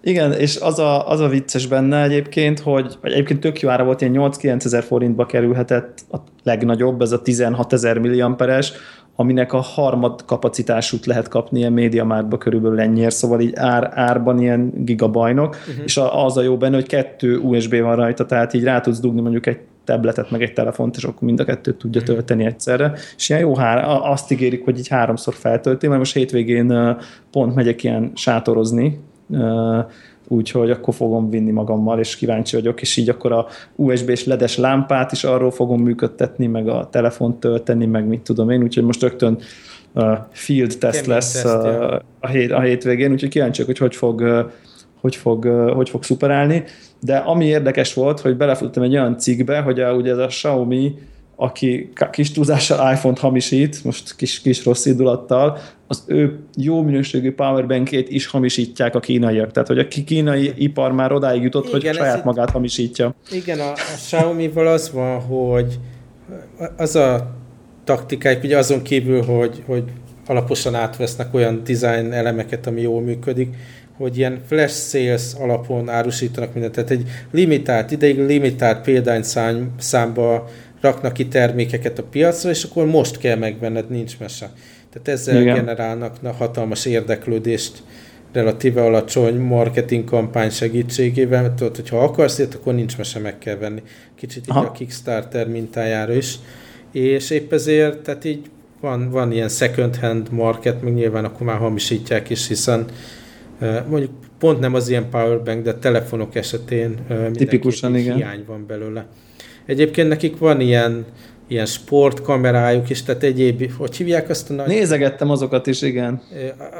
Igen, és az a, az a vicces benne egyébként, hogy vagy egyébként tök jó ára volt, ilyen 8-9 ezer forintba kerülhetett a legnagyobb, ez a 16 ezer milliamperes, aminek a harmad kapacitásút lehet kapni ilyen médiamárba körülbelül ennyiért, szóval így ár, árban ilyen gigabajnok, uh-huh. és az a jó benne, hogy kettő USB van rajta, tehát így rá tudsz dugni mondjuk egy tabletet, meg egy telefont, és akkor mind a kettőt tudja mhm. tölteni egyszerre. És ilyen jó, hár, azt ígérik, hogy így háromszor feltölti, mert most hétvégén pont megyek ilyen sátorozni, úgyhogy akkor fogom vinni magammal, és kíváncsi vagyok, és így akkor a USB-s ledes lámpát is arról fogom működtetni, meg a telefont tölteni, meg mit tudom én, úgyhogy most rögtön field test Kemény lesz uh, a, hét, a hétvégén, úgyhogy kíváncsi vagyok, hogy hogy fog, hogy fog, hogy fog szuperálni, de ami érdekes volt, hogy belefutottam egy olyan cikkbe, hogy a, ugye ez a Xiaomi aki kis túlzással iPhone-t hamisít, most kis, kis rossz indulattal, az ő jó minőségű powerbankét is hamisítják a kínaiak. Tehát, hogy a kínai ipar már odáig jutott, igen, hogy saját magát hamisítja. Igen, a, a Xiaomi-val az van, hogy az a taktikájuk, ugye azon kívül, hogy, hogy alaposan átvesznek olyan design elemeket, ami jól működik, hogy ilyen flash sales alapon árusítanak mindent. Tehát egy limitált, ideig limitált példány szám, számba raknak ki termékeket a piacra, és akkor most kell megvenned, nincs mese. Tehát ezzel Igen. generálnak na, hatalmas érdeklődést relatíve alacsony marketing kampány segítségével, mert tudod, hogy ha akarsz ilyet, akkor nincs mese, meg kell venni. Kicsit így a Kickstarter mintájára is. És épp ezért, tehát így van, van ilyen second hand market, meg nyilván akkor már hamisítják is, hiszen mondjuk pont nem az ilyen powerbank, de telefonok esetén Tipikusan, igen. hiány van belőle. Egyébként nekik van ilyen, ilyen sportkamerájuk is, tehát egyéb, hogy hívják azt a nagy... Nézegettem azokat is, igen.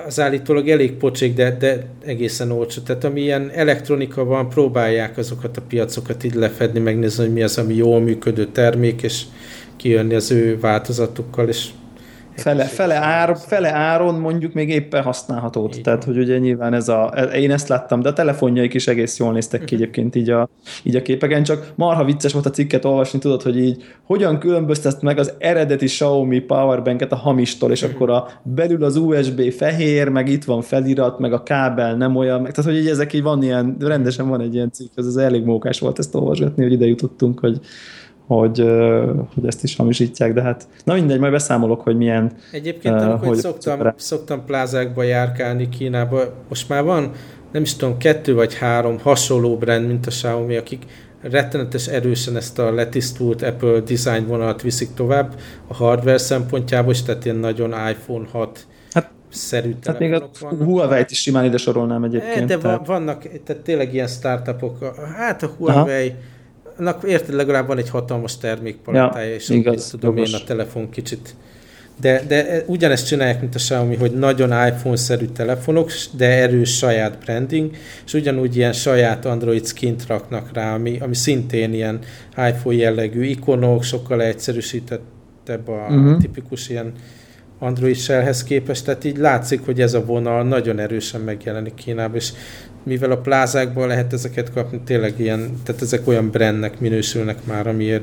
Az állítólag elég pocsék, de, de egészen olcsó. Tehát ami ilyen elektronika van, próbálják azokat a piacokat így lefedni, megnézni, hogy mi az, ami jól működő termék, és kijönni az ő változatukkal, és fele, fele, ár, fele áron mondjuk még éppen használható. Így Tehát, van. hogy ugye nyilván ez a, én ezt láttam, de a telefonjaik is egész jól néztek ki mhm. egyébként így a, így a képeken, csak marha vicces volt a cikket olvasni, tudod, hogy így hogyan különböztet meg az eredeti Xiaomi powerbanket a hamistól, és mhm. akkor a belül az USB fehér, meg itt van felirat, meg a kábel nem olyan, meg, tehát hogy így ezek így van ilyen, rendesen van egy ilyen cikk, ez az elég mókás volt ezt olvasgatni, hogy ide jutottunk, hogy hogy, hogy ezt is hamisítják, de hát na mindegy, majd beszámolok, hogy milyen... Egyébként uh, amikor hogy szoktam, szoktam plázákba járkálni Kínába, most már van, nem is tudom, kettő vagy három hasonló brand, mint a Xiaomi, akik rettenetes erősen ezt a letisztult Apple design vonalat viszik tovább a hardware szempontjából, és tehát ilyen nagyon iPhone 6 hát, szerű Hát még a Huawei-t is simán ide sorolnám egyébként. De tehát... vannak, tehát tényleg ilyen startupok, hát a Huawei Aha annak érted, legalább van egy hatalmas termékpalettája, ja, és igaz, tudom jogos. én a telefon kicsit de, de ugyanezt csinálják, mint a Xiaomi, hogy nagyon iPhone-szerű telefonok, de erős saját branding, és ugyanúgy ilyen saját Android skint raknak rá, ami, ami szintén ilyen iPhone jellegű ikonok, sokkal egyszerűsítettebb a uh-huh. tipikus ilyen Android shellhez képest, tehát így látszik, hogy ez a vonal nagyon erősen megjelenik Kínában, és mivel a plázákban lehet ezeket kapni, tényleg ilyen, tehát ezek olyan brandnek minősülnek már, amiért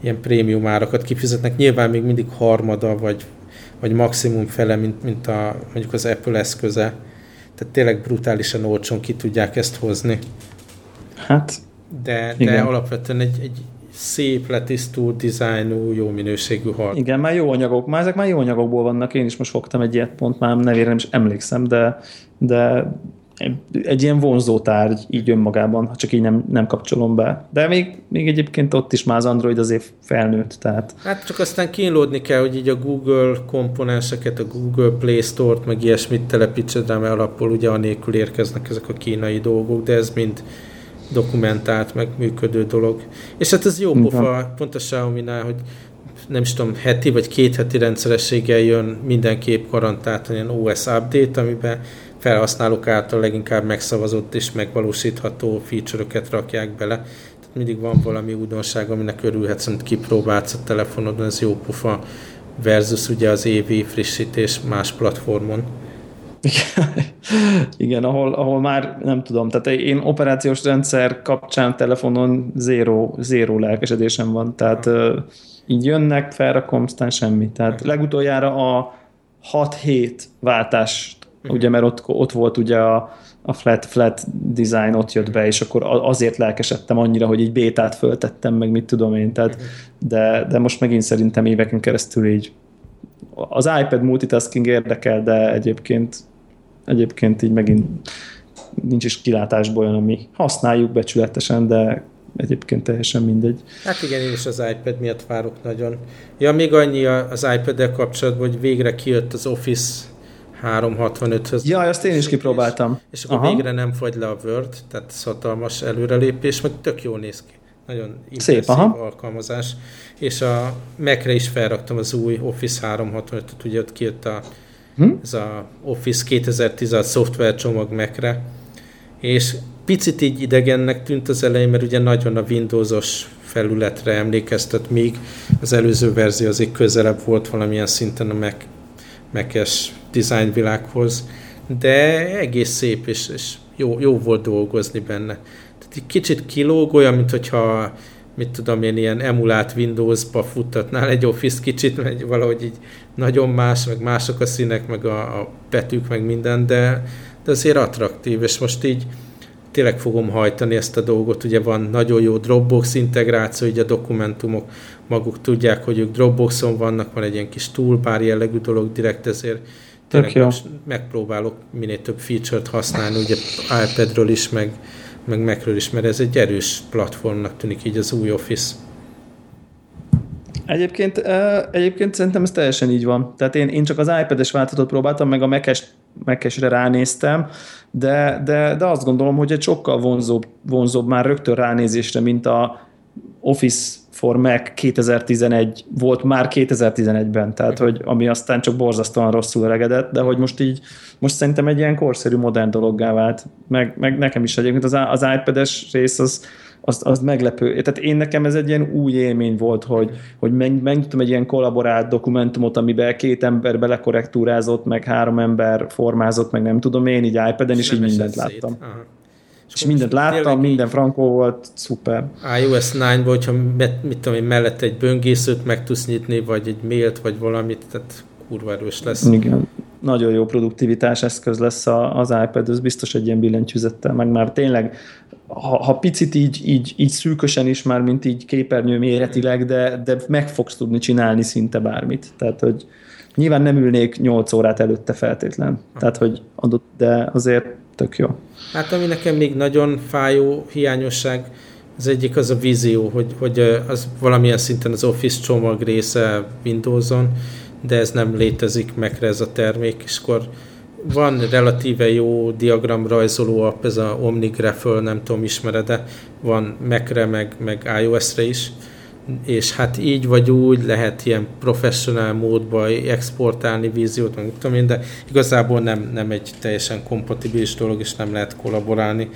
ilyen prémium árakat kifizetnek. Nyilván még mindig harmada, vagy, vagy maximum fele, mint, mint a, mondjuk az Apple eszköze. Tehát tényleg brutálisan olcsón ki tudják ezt hozni. Hát, de, de alapvetően egy, egy szép, letisztult, dizájnú, jó minőségű hard. Igen, már jó anyagok, már ezek már jó anyagokból vannak, én is most fogtam egy ilyet, pont már nevére nem is emlékszem, de, de egy ilyen vonzó tárgy így önmagában, ha csak így nem, nem kapcsolom be. De még, még egyébként ott is már az Android azért felnőtt, tehát... Hát csak aztán kínlódni kell, hogy így a Google komponenseket, a Google Play Store-t, meg ilyesmit telepítsed rá, mert alapból ugye anélkül érkeznek ezek a kínai dolgok, de ez mind dokumentált, meg működő dolog. És hát ez jó pofa, pont a Xiaomi-nál, hogy nem is tudom, heti vagy két heti rendszerességgel jön mindenképp garantált ilyen OS update, amiben felhasználók által leginkább megszavazott és megvalósítható feature-öket rakják bele. Tehát mindig van valami újdonság, aminek örülhetsz, amit kipróbálsz a telefonodon, ez jó pufa versus ugye az évi frissítés más platformon. Igen, ahol, ahol már nem tudom, tehát én operációs rendszer kapcsán telefonon zéro, zéro lelkesedésem van, tehát uh, így jönnek, felrakom, aztán semmi. Tehát legutoljára a 6-7 váltást ugye, mert ott, ott volt ugye a, a flat, flat design ott jött be, és akkor azért lelkesedtem annyira, hogy így bétát föltettem, meg mit tudom én, tehát, de, de most megint szerintem éveken keresztül így az iPad multitasking érdekel, de egyébként egyébként így megint nincs is kilátásból olyan, ami használjuk becsületesen, de egyébként teljesen mindegy. Hát igen, én is az iPad miatt várok nagyon. Ja, még annyi az iPad-del kapcsolatban, hogy végre kijött az Office 365-höz. Ja, azt én is kipróbáltam. És, és akkor Aha. végre nem fagy le a Word, tehát hatalmas előrelépés, meg tök jól néz ki. Nagyon Szép, aha. alkalmazás. És a Mac-re is felraktam az új Office 365-öt, ugye ott kijött a, hm? ez a Office 2016 szoftver csomag Mac-re, és picit így idegennek tűnt az elején, mert ugye nagyon a Windowsos felületre emlékeztet, míg az előző verzió azért közelebb volt valamilyen szinten a Mac, Mac-es design világhoz, de egész szép, és, és jó, jó volt dolgozni benne. Tehát egy kicsit kilóg, olyan, mint hogyha mit tudom én, ilyen emulált Windows-ba futtatnál egy Office kicsit, mert valahogy így nagyon más, meg mások a színek, meg a, a betűk, meg minden, de, de azért attraktív, és most így tényleg fogom hajtani ezt a dolgot, ugye van nagyon jó Dropbox integráció, így a dokumentumok maguk tudják, hogy ők Dropboxon vannak, van egy ilyen kis toolbar jellegű dolog direkt, ezért tényleg jó. most megpróbálok minél több feature-t használni, ugye iPadről is, meg, meg Macről is, mert ez egy erős platformnak tűnik így az új Office. Egyébként, egyébként szerintem ez teljesen így van. Tehát én, én csak az iPad-es változatot próbáltam, meg a Mac-es, Mac-esre ránéztem, de, de, de azt gondolom, hogy egy sokkal vonzóbb, vonzóbb már rögtön ránézésre, mint a Office for Mac 2011 volt már 2011-ben, tehát hogy ami aztán csak borzasztóan rosszul regedett, de hogy most így, most szerintem egy ilyen korszerű, modern dologgá vált, meg, meg nekem is egyébként az, az iPad-es rész az, az, az meglepő. Tehát én nekem ez egy ilyen új élmény volt, hogy, hogy meg, megnyitottam egy ilyen kollaborált dokumentumot, amiben két ember belekorrektúrázott, meg három ember formázott, meg nem tudom én, így iPad-en, és, és így mindent láttam. És, és mindent láttam, minden frankó volt, szuper. iOS 9-ban, hogyha mit tudom én, mellett egy böngészőt meg tudsz nyitni, vagy egy mailt, vagy valamit, tehát kurva erős lesz. Igen. Nagyon jó produktivitás eszköz lesz az iPad, ez biztos egy ilyen billentyűzettel, meg már tényleg, ha, ha picit így, így, így szűkösen is már, mint így képernyő méretileg, de, de meg fogsz tudni csinálni szinte bármit. Tehát, hogy nyilván nem ülnék 8 órát előtte feltétlen. Tehát, hogy adott, de azért tök jó. Hát ami nekem még nagyon fájó hiányosság, az egyik az a vízió, hogy, hogy az valamilyen szinten az Office csomag része Windows-on, de ez nem létezik meg ez a termék, és akkor van relatíve jó diagramrajzoló app, ez a OmniGraphel, nem tudom, ismered de van Mac-re, meg, meg iOS-re is, és hát így vagy úgy lehet ilyen professionál módba exportálni víziót, meg tudom én, de igazából nem, nem egy teljesen kompatibilis dolog, és nem lehet kollaborálni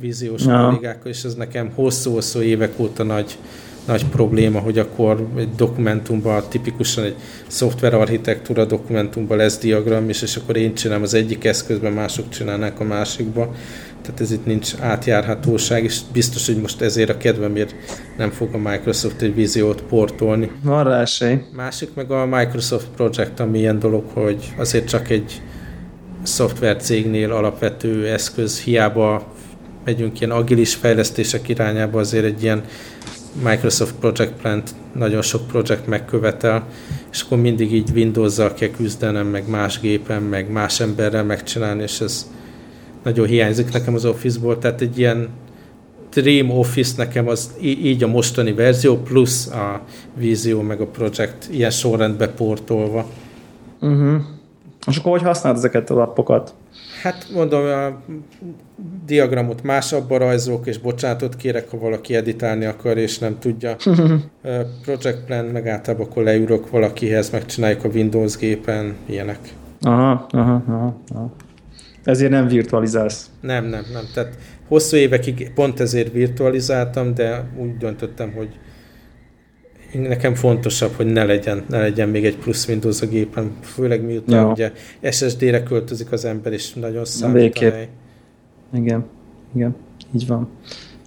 víziós ja. kollégákkal, és ez nekem hosszú-hosszú évek óta nagy, nagy probléma, hogy akkor egy dokumentumban, tipikusan egy szoftverarchitektúra dokumentumban lesz diagram, és, és akkor én csinálom az egyik eszközben, mások csinálnák a másikba tehát ez itt nincs átjárhatóság, és biztos, hogy most ezért a kedvemért nem fog a Microsoft egy víziót portolni. Van rá esély. Másik meg a Microsoft Project, ami ilyen dolog, hogy azért csak egy szoftver cégnél alapvető eszköz, hiába megyünk ilyen agilis fejlesztések irányába, azért egy ilyen Microsoft Project Plant nagyon sok projekt megkövetel, és akkor mindig így Windows-zal kell küzdenem, meg más gépen, meg más emberrel megcsinálni, és ez nagyon hiányzik nekem az Office-ból, tehát egy ilyen Dream Office nekem az így a mostani verzió, plusz a vízió meg a projekt ilyen sorrendbe portolva. Uh-huh. És akkor hogy használod ezeket a lapokat? Hát mondom, a diagramot másabban rajzolok, és bocsánatot kérek, ha valaki editálni akar, és nem tudja. Project Plan, meg általában akkor leülök valakihez, megcsináljuk a Windows gépen, ilyenek. Aha, aha, aha. aha. Ezért nem virtualizálsz? Nem, nem, nem. Tehát hosszú évekig pont ezért virtualizáltam, de úgy döntöttem, hogy nekem fontosabb, hogy ne legyen, ne legyen még egy plusz Windows a gépen, főleg miután Jó. ugye SSD-re költözik az ember, és nagyon számít. Igen, igen, így van.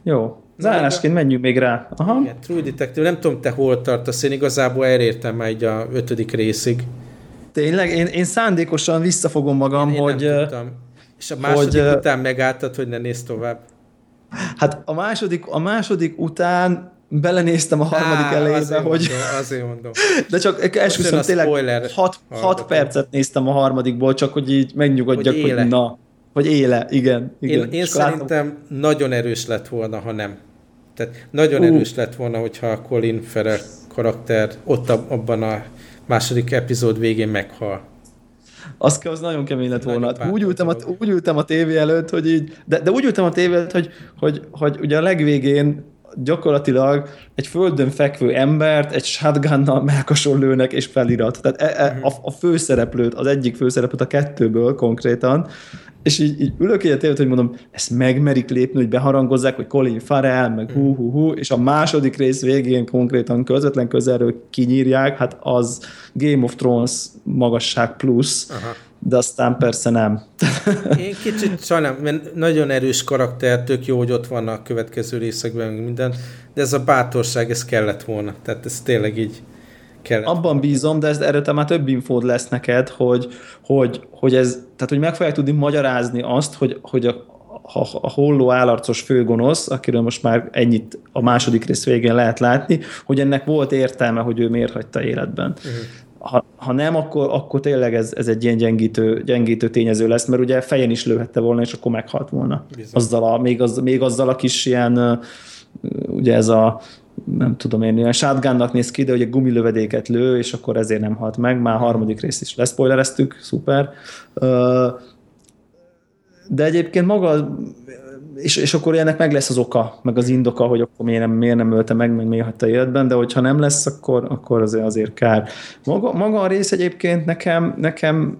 Jó, Zárásként menjünk még rá. Aha. Igen, True Detective, nem tudom, te hol tartasz, én igazából elértem már egy a ötödik részig. Tényleg? Én, én szándékosan visszafogom magam, én, hogy... Nem tudtam. És a második hogy, után megálltad, hogy ne nézd tovább? Hát a második, a második után belenéztem a harmadik Á, elejébe, azért hogy... Mondom, azért mondom. De csak esküszöm, tényleg 6 percet néztem a harmadikból, csak hogy így megnyugodjak, hogy, hogy na, hogy éle, igen. igen. Én, én szerintem látom. nagyon erős lett volna, ha nem. Tehát nagyon uh. erős lett volna, hogyha a Colin Farrell karakter ott abban a második epizód végén meghal az, az nagyon kemény lett volna. Hát úgy, ültem a, úgy ültem a tévé előtt, hogy így, de, de úgy ültem a tévé előtt, hogy, hogy, hogy ugye a legvégén gyakorlatilag egy földön fekvő embert egy shotgunnal melkason lőnek és felirat. Tehát e, e, a, a főszereplőt, az egyik főszereplőt a kettőből konkrétan, és így, így ülök egy tévét, hogy mondom, ezt megmerik lépni, hogy beharangozzák, hogy Colin Farrell, meg hú, hú, hú, és a második rész végén konkrétan közvetlen közelről kinyírják, hát az Game of Thrones magasság plusz, Aha. De aztán persze nem. Én kicsit sajnálom, mert nagyon erős karakter, tök jó, hogy ott van a következő részekben minden, de ez a bátorság, ez kellett volna. Tehát ez tényleg így kellett. Abban bízom, de ez, erről te már több infód lesz neked, hogy, hogy, hogy ez, tehát hogy meg fogják tudni magyarázni azt, hogy, hogy a, a, a holló állarcos főgonosz, akiről most már ennyit a második rész végén lehet látni, hogy ennek volt értelme, hogy ő miért hagyta életben. Uh-huh. Ha, ha nem, akkor, akkor tényleg ez, ez egy ilyen gyengítő, gyengítő tényező lesz, mert ugye fejen is lőhette volna, és akkor meghalt volna. Azzal a, még, az, még azzal a kis ilyen, ugye ez a nem tudom én, olyan shotgunnak néz ki, de ugye gumilövedéket lő, és akkor ezért nem halt meg. Már a harmadik részt is leszpoilereztük, szuper. De egyébként maga, és, és akkor ennek meg lesz az oka, meg az indoka, hogy akkor miért nem, miért nem ölte meg, meg miért hagyta életben, de hogyha nem lesz, akkor, akkor azért, azért kár. Maga, maga a rész egyébként nekem, nekem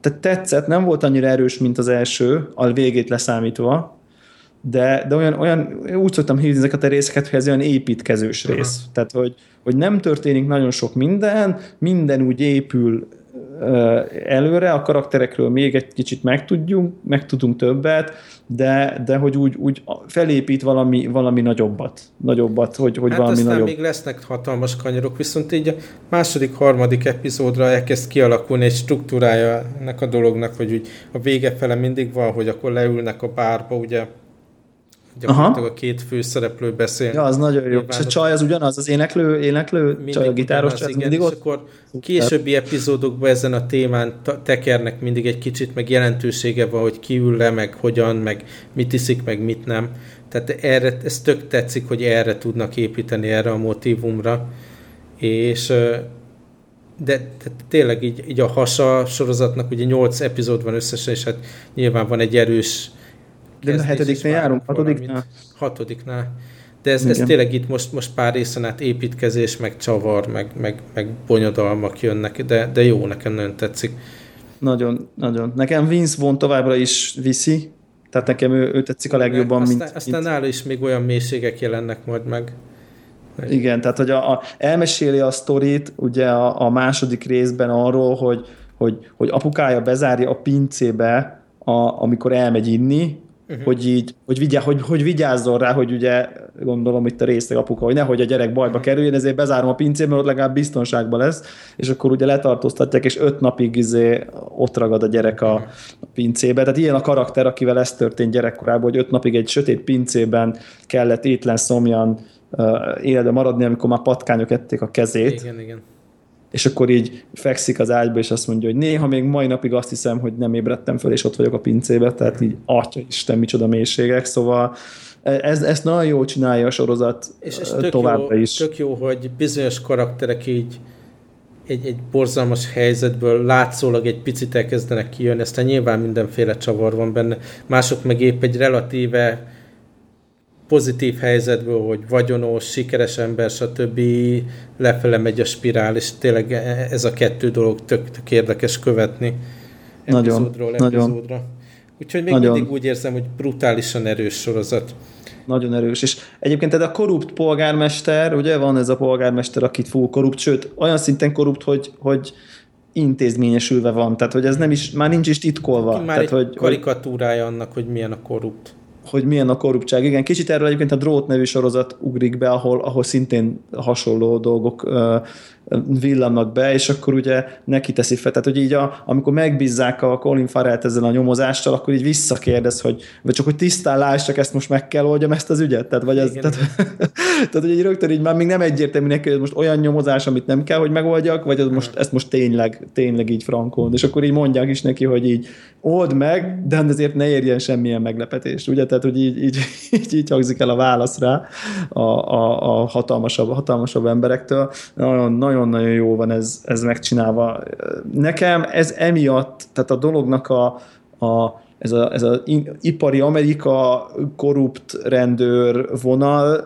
tehát tetszett, nem volt annyira erős, mint az első, a végét leszámítva, de, de olyan, olyan, úgy szoktam hívni ezeket a részeket, hogy ez olyan építkezős rész. Uh-huh. Tehát, hogy, hogy nem történik nagyon sok minden, minden úgy épül előre, a karakterekről még egy kicsit megtudjunk, megtudunk többet, de, de hogy úgy, úgy felépít valami, valami nagyobbat, nagyobbat, hogy, hogy hát valami aztán nagyobb. még lesznek hatalmas kanyarok, viszont így a második, harmadik epizódra elkezd kialakulni egy struktúrája ennek a dolognak, hogy úgy a vége fele mindig van, hogy akkor leülnek a bárba, ugye gyakorlatilag Aha. a két főszereplő beszél. Ja, az nagyon jó. És a csaj az ugyanaz, az éneklő, éneklő, mindig csaj a gitáros csaj, igen, mindig ott. És akkor későbbi epizódokban ezen a témán tekernek mindig egy kicsit, meg jelentősége van, hogy ki ül le, meg hogyan, meg mit iszik, meg mit nem. Tehát erre, ez tök tetszik, hogy erre tudnak építeni, erre a motivumra. És de, de tényleg így, így a hasa sorozatnak ugye 8 epizód van összesen, és hát nyilván van egy erős de a hetediknél járunk, hatodiknál? Hatodiknál. De ez, ez tényleg itt most, most pár részen át építkezés, meg csavar, meg, meg, meg bonyodalmak jönnek, de, de jó, nekem nagyon tetszik. Nagyon, nagyon. Nekem Vince von továbbra is viszi, tehát nekem ő, ő tetszik a legjobban, aztán, mint... Aztán mint... nála is még olyan mélységek jelennek majd meg. Igen, tehát hogy a, a, elmeséli a sztorit ugye a, a második részben arról, hogy, hogy, hogy apukája bezárja a pincébe, a, amikor elmegy inni, uh-huh. hogy így, hogy, vigyá, hogy, hogy vigyázzon rá, hogy ugye gondolom itt a részleg apuka, hogy nehogy a gyerek bajba uh-huh. kerüljön, ezért bezárom a pincét, mert ott legalább biztonságban lesz, és akkor ugye letartóztatják, és öt napig izé ott ragad a gyerek a, a pincébe. Tehát ilyen a karakter, akivel ez történt gyerekkorában, hogy öt napig egy sötét pincében kellett étlen szomjan uh, életbe maradni, amikor már patkányok ették a kezét. Igen, igen és akkor így fekszik az ágyba, és azt mondja, hogy néha még mai napig azt hiszem, hogy nem ébredtem föl, és ott vagyok a pincébe, tehát így, atya Isten, micsoda mélységek, szóval ez, ezt nagyon jól csinálja a sorozat és, és tök továbbra jó, is. Tök jó, hogy bizonyos karakterek így egy, egy borzalmas helyzetből látszólag egy picit elkezdenek kijönni, aztán nyilván mindenféle csavar van benne, mások meg épp egy relatíve pozitív helyzetből, hogy vagyonos, sikeres ember, stb. lefele megy a spirál, és tényleg ez a kettő dolog tök, tök érdekes követni nagyon, epizódról nagyon. epizódra. Úgyhogy még nagyon. mindig úgy érzem, hogy brutálisan erős sorozat. Nagyon erős. És egyébként ez a korrupt polgármester, ugye van ez a polgármester, akit fú korrupt, sőt, olyan szinten korrupt, hogy, hogy intézményesülve van, tehát hogy ez nem is, már nincs is titkolva. Már tehát, egy hogy, karikatúrája annak, hogy milyen a korrupt hogy milyen a korruptság. Igen, kicsit erről egyébként a Drót nevű sorozat ugrik be, ahol, ahol szintén hasonló dolgok villannak be, és akkor ugye neki teszi fel. Tehát, hogy így a, amikor megbízzák a Colin Farrell-t ezzel a nyomozással, akkor így visszakérdez, hogy vagy csak hogy tisztán láss, csak ezt most meg kell oldjam ezt az ügyet. Tehát, vagy ez, igen, tehát, tehát, hogy így rögtön így már még nem egyértelmű neki, hogy ez most olyan nyomozás, amit nem kell, hogy megoldjak, vagy ez most, ezt most tényleg, tényleg így frankon. És akkor így mondják is neki, hogy így old meg, de azért ne érjen semmilyen meglepetést. Ugye? Tehát, hogy így, így, így, így hangzik el a válasz rá a, a, a hatalmasabb, hatalmasabb emberektől. Nagyon, nagyon nagyon-nagyon jó van ez, ez megcsinálva. Nekem ez emiatt, tehát a dolognak a, a ez a, ez a ipari Amerika korrupt rendőr vonal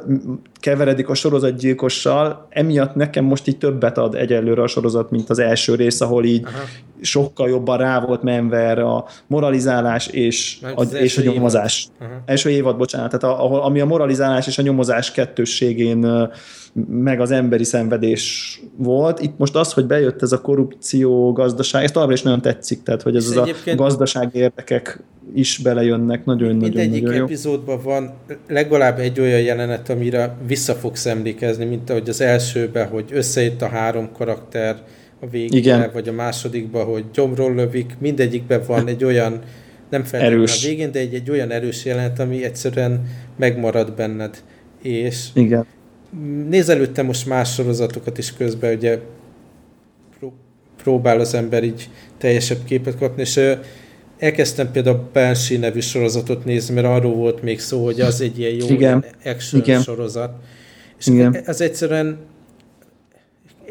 keveredik a sorozatgyilkossal, emiatt nekem most így többet ad egyelőre a sorozat, mint az első rész, ahol így Aha. Sokkal jobban rá volt menve erre a moralizálás és, a, és a nyomozás. Évad. Első évad, bocsánat, tehát ahol, ami a moralizálás és a nyomozás kettősségén meg az emberi szenvedés volt. Itt most az, hogy bejött ez a korrupció, gazdaság, ez továbbra is nagyon tetszik, tehát hogy ez az a gazdaság érdekek is belejönnek, nagyon-nagyon nagyon jó. epizódban van legalább egy olyan jelenet, amire vissza fogsz emlékezni, mint ahogy az elsőben, hogy összejött a három karakter a végére, Igen. vagy a másodikban, hogy gyomról lövik, mindegyikben van egy olyan nem feltétlenül a végén, de egy, egy olyan erős jelenet, ami egyszerűen megmarad benned. És Igen nézelődtem most más sorozatokat is közben, ugye próbál az ember így teljesebb képet kapni, és elkezdtem például a Banshee nevű sorozatot nézni, mert arról volt még szó, hogy az egy ilyen jó Igen. Action Igen. sorozat. És Igen. az egyszerűen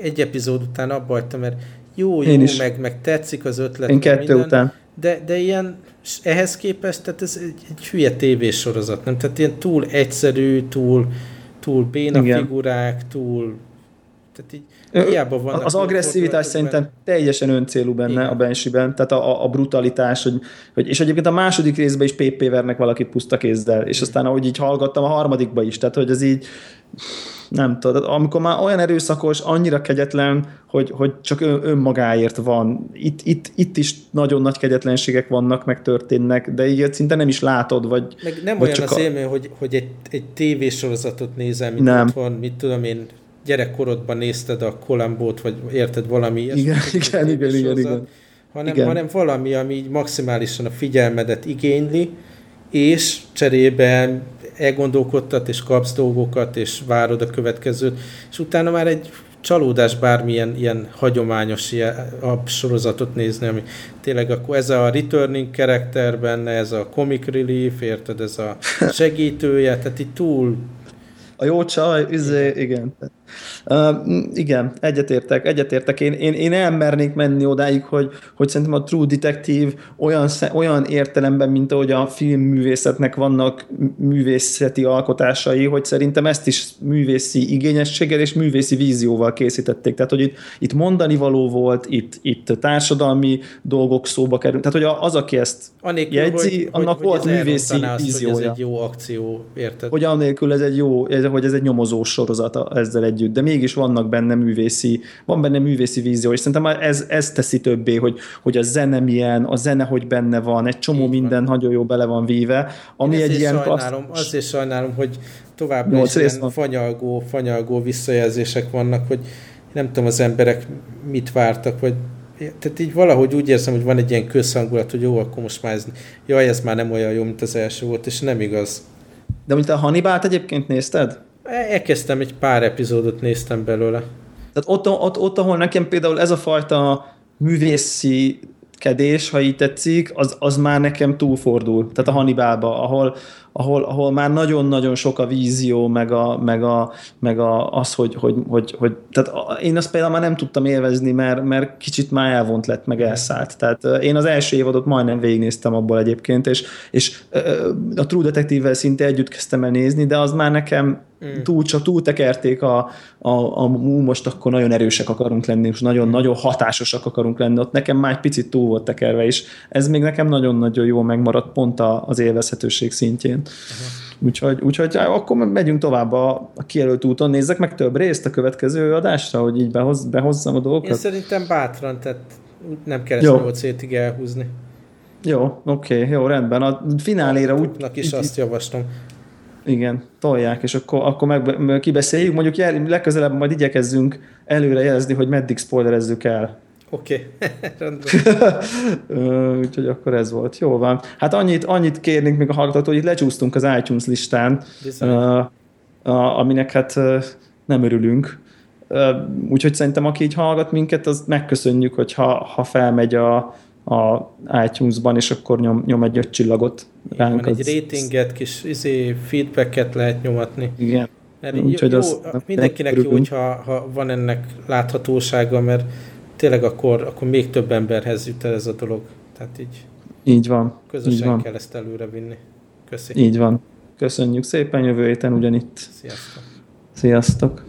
egy epizód után abba hagytam, mert jó, jó, meg, meg tetszik az ötlet. Én kettő minden, után. De, de ilyen, ehhez képest, tehát ez egy, egy hülye tévésorozat, nem? Tehát ilyen túl egyszerű, túl, túl béna Igen. figurák, túl... Tehát így hiába vannak... Az agresszivitás szerintem teljesen öncélú benne Igen. a Banshee-ben, tehát a, a brutalitás, hogy, hogy, és egyébként a második részben is PP vernek valakit puszta kézzel, és aztán ahogy így hallgattam a harmadikba is, tehát hogy ez így nem tudod, amikor már olyan erőszakos, annyira kegyetlen, hogy, hogy csak ön, önmagáért van. Itt, itt, itt is nagyon nagy kegyetlenségek vannak, meg történnek, de így szinte nem is látod, vagy... Meg nem vagy olyan csak az a... élmény, hogy, hogy egy, egy tévésorozatot nézel, mint nem. otthon, mit tudom én, gyerekkorodban nézted a Columbo-t, vagy érted valami ilyesmit. Igen, igen, igen, igen, igen. Hanem, igen. hanem valami, ami így maximálisan a figyelmedet igényli, és cserébe elgondolkodtat, és kapsz dolgokat, és várod a következőt, és utána már egy csalódás bármilyen ilyen hagyományos ilyen sorozatot nézni, ami tényleg akkor ez a returning karakter benne, ez a comic relief, érted, ez a segítője, tehát itt túl a jó csaj, izé, igen. Uh, igen, egyetértek, egyetértek. Én, én, én elmernék menni odáig, hogy, hogy szerintem a True Detective olyan, olyan értelemben, mint ahogy a filmművészetnek vannak művészeti alkotásai, hogy szerintem ezt is művészi igényességgel és művészi vízióval készítették. Tehát, hogy itt, itt mondani való volt, itt, itt társadalmi dolgok szóba került. Tehát, hogy az, aki ezt Anélkül, jegyzi, hogy, annak hogy, volt hogy művészi víziója. Hogy ez egy jó akció, érted? Hogy annélkül ez egy jó, hogy ez egy nyomozós sorozat ezzel együtt, de mégis vannak benne művészi, van benne művészi vízió, és szerintem ez, ez teszi többé, hogy, hogy a zene milyen, a zene, hogy benne van, egy csomó Így minden van. nagyon jó bele van víve, ami Én egy ilyen sajnálom, klassz... Azt is sajnálom, hogy továbbra is ilyen fanyalgó, fanyalgó visszajelzések vannak, hogy nem tudom az emberek mit vártak, vagy tehát így valahogy úgy érzem, hogy van egy ilyen közhangulat, hogy jó, akkor most már ez, jaj, ez már nem olyan jó, mint az első volt, és nem igaz. De mint a Hannibalt egyébként nézted? Elkezdtem, egy pár epizódot néztem belőle. Tehát ott, ott, ott, ahol nekem például ez a fajta művészi kedés, ha így tetszik, az, az már nekem túlfordul. Tehát a Hannibalba, ahol, ahol, ahol már nagyon-nagyon sok a vízió, meg, a, meg, a, meg a, az, hogy, hogy, hogy, hogy tehát én azt például már nem tudtam élvezni, mert, mert kicsit már elvont lett, meg elszállt. Tehát én az első évadot majdnem végignéztem abból egyébként, és, és a True Detective-vel szinte együtt kezdtem el nézni, de az már nekem Mm. Túl, csak túltekerték a, a, a, most akkor nagyon erősek akarunk lenni, és nagyon-nagyon mm. hatásosak akarunk lenni. Ott nekem már egy picit túl volt tekerve, és ez még nekem nagyon-nagyon jó megmaradt pont az élvezhetőség szintjén. Uh-huh. Úgyhogy, úgyhogy akkor megyünk tovább a, a kijelölt úton. Nézzek meg több részt a következő adásra, hogy így behoz, behozzam a dolgokat. Én szerintem bátran, tehát nem kell ezt 8 hétig elhúzni. Jó, oké, okay, jó, rendben. A fináléra úgy... is azt javaslom. Igen, tolják, és akkor, akkor meg, kibeszéljük. Mondjuk jel, legközelebb majd igyekezzünk előre jelezni, hogy meddig spoilerezzük el. Oké, okay. Úgyhogy akkor ez volt. Jó van. Hát annyit, annyit kérnénk még a hallgatótól, hogy itt lecsúsztunk az iTunes listán, uh, aminek hát uh, nem örülünk. Uh, úgyhogy szerintem aki így hallgat minket, az megköszönjük, hogyha ha felmegy a, a iTunes-ban, és akkor nyom, nyom egy öt csillagot ránk. Van, egy ratinget, kis izé, feedbacket lehet nyomatni. Igen. Mert Úgy, jó, az mindenkinek jó, hogyha ha van ennek láthatósága, mert tényleg akkor, akkor még több emberhez jut el ez a dolog. Tehát így, így van. Közösen így van. kell ezt előre vinni. Köszi. Így van. Köszönjük szépen, jövő héten ugyanitt. Sziasztok. Sziasztok!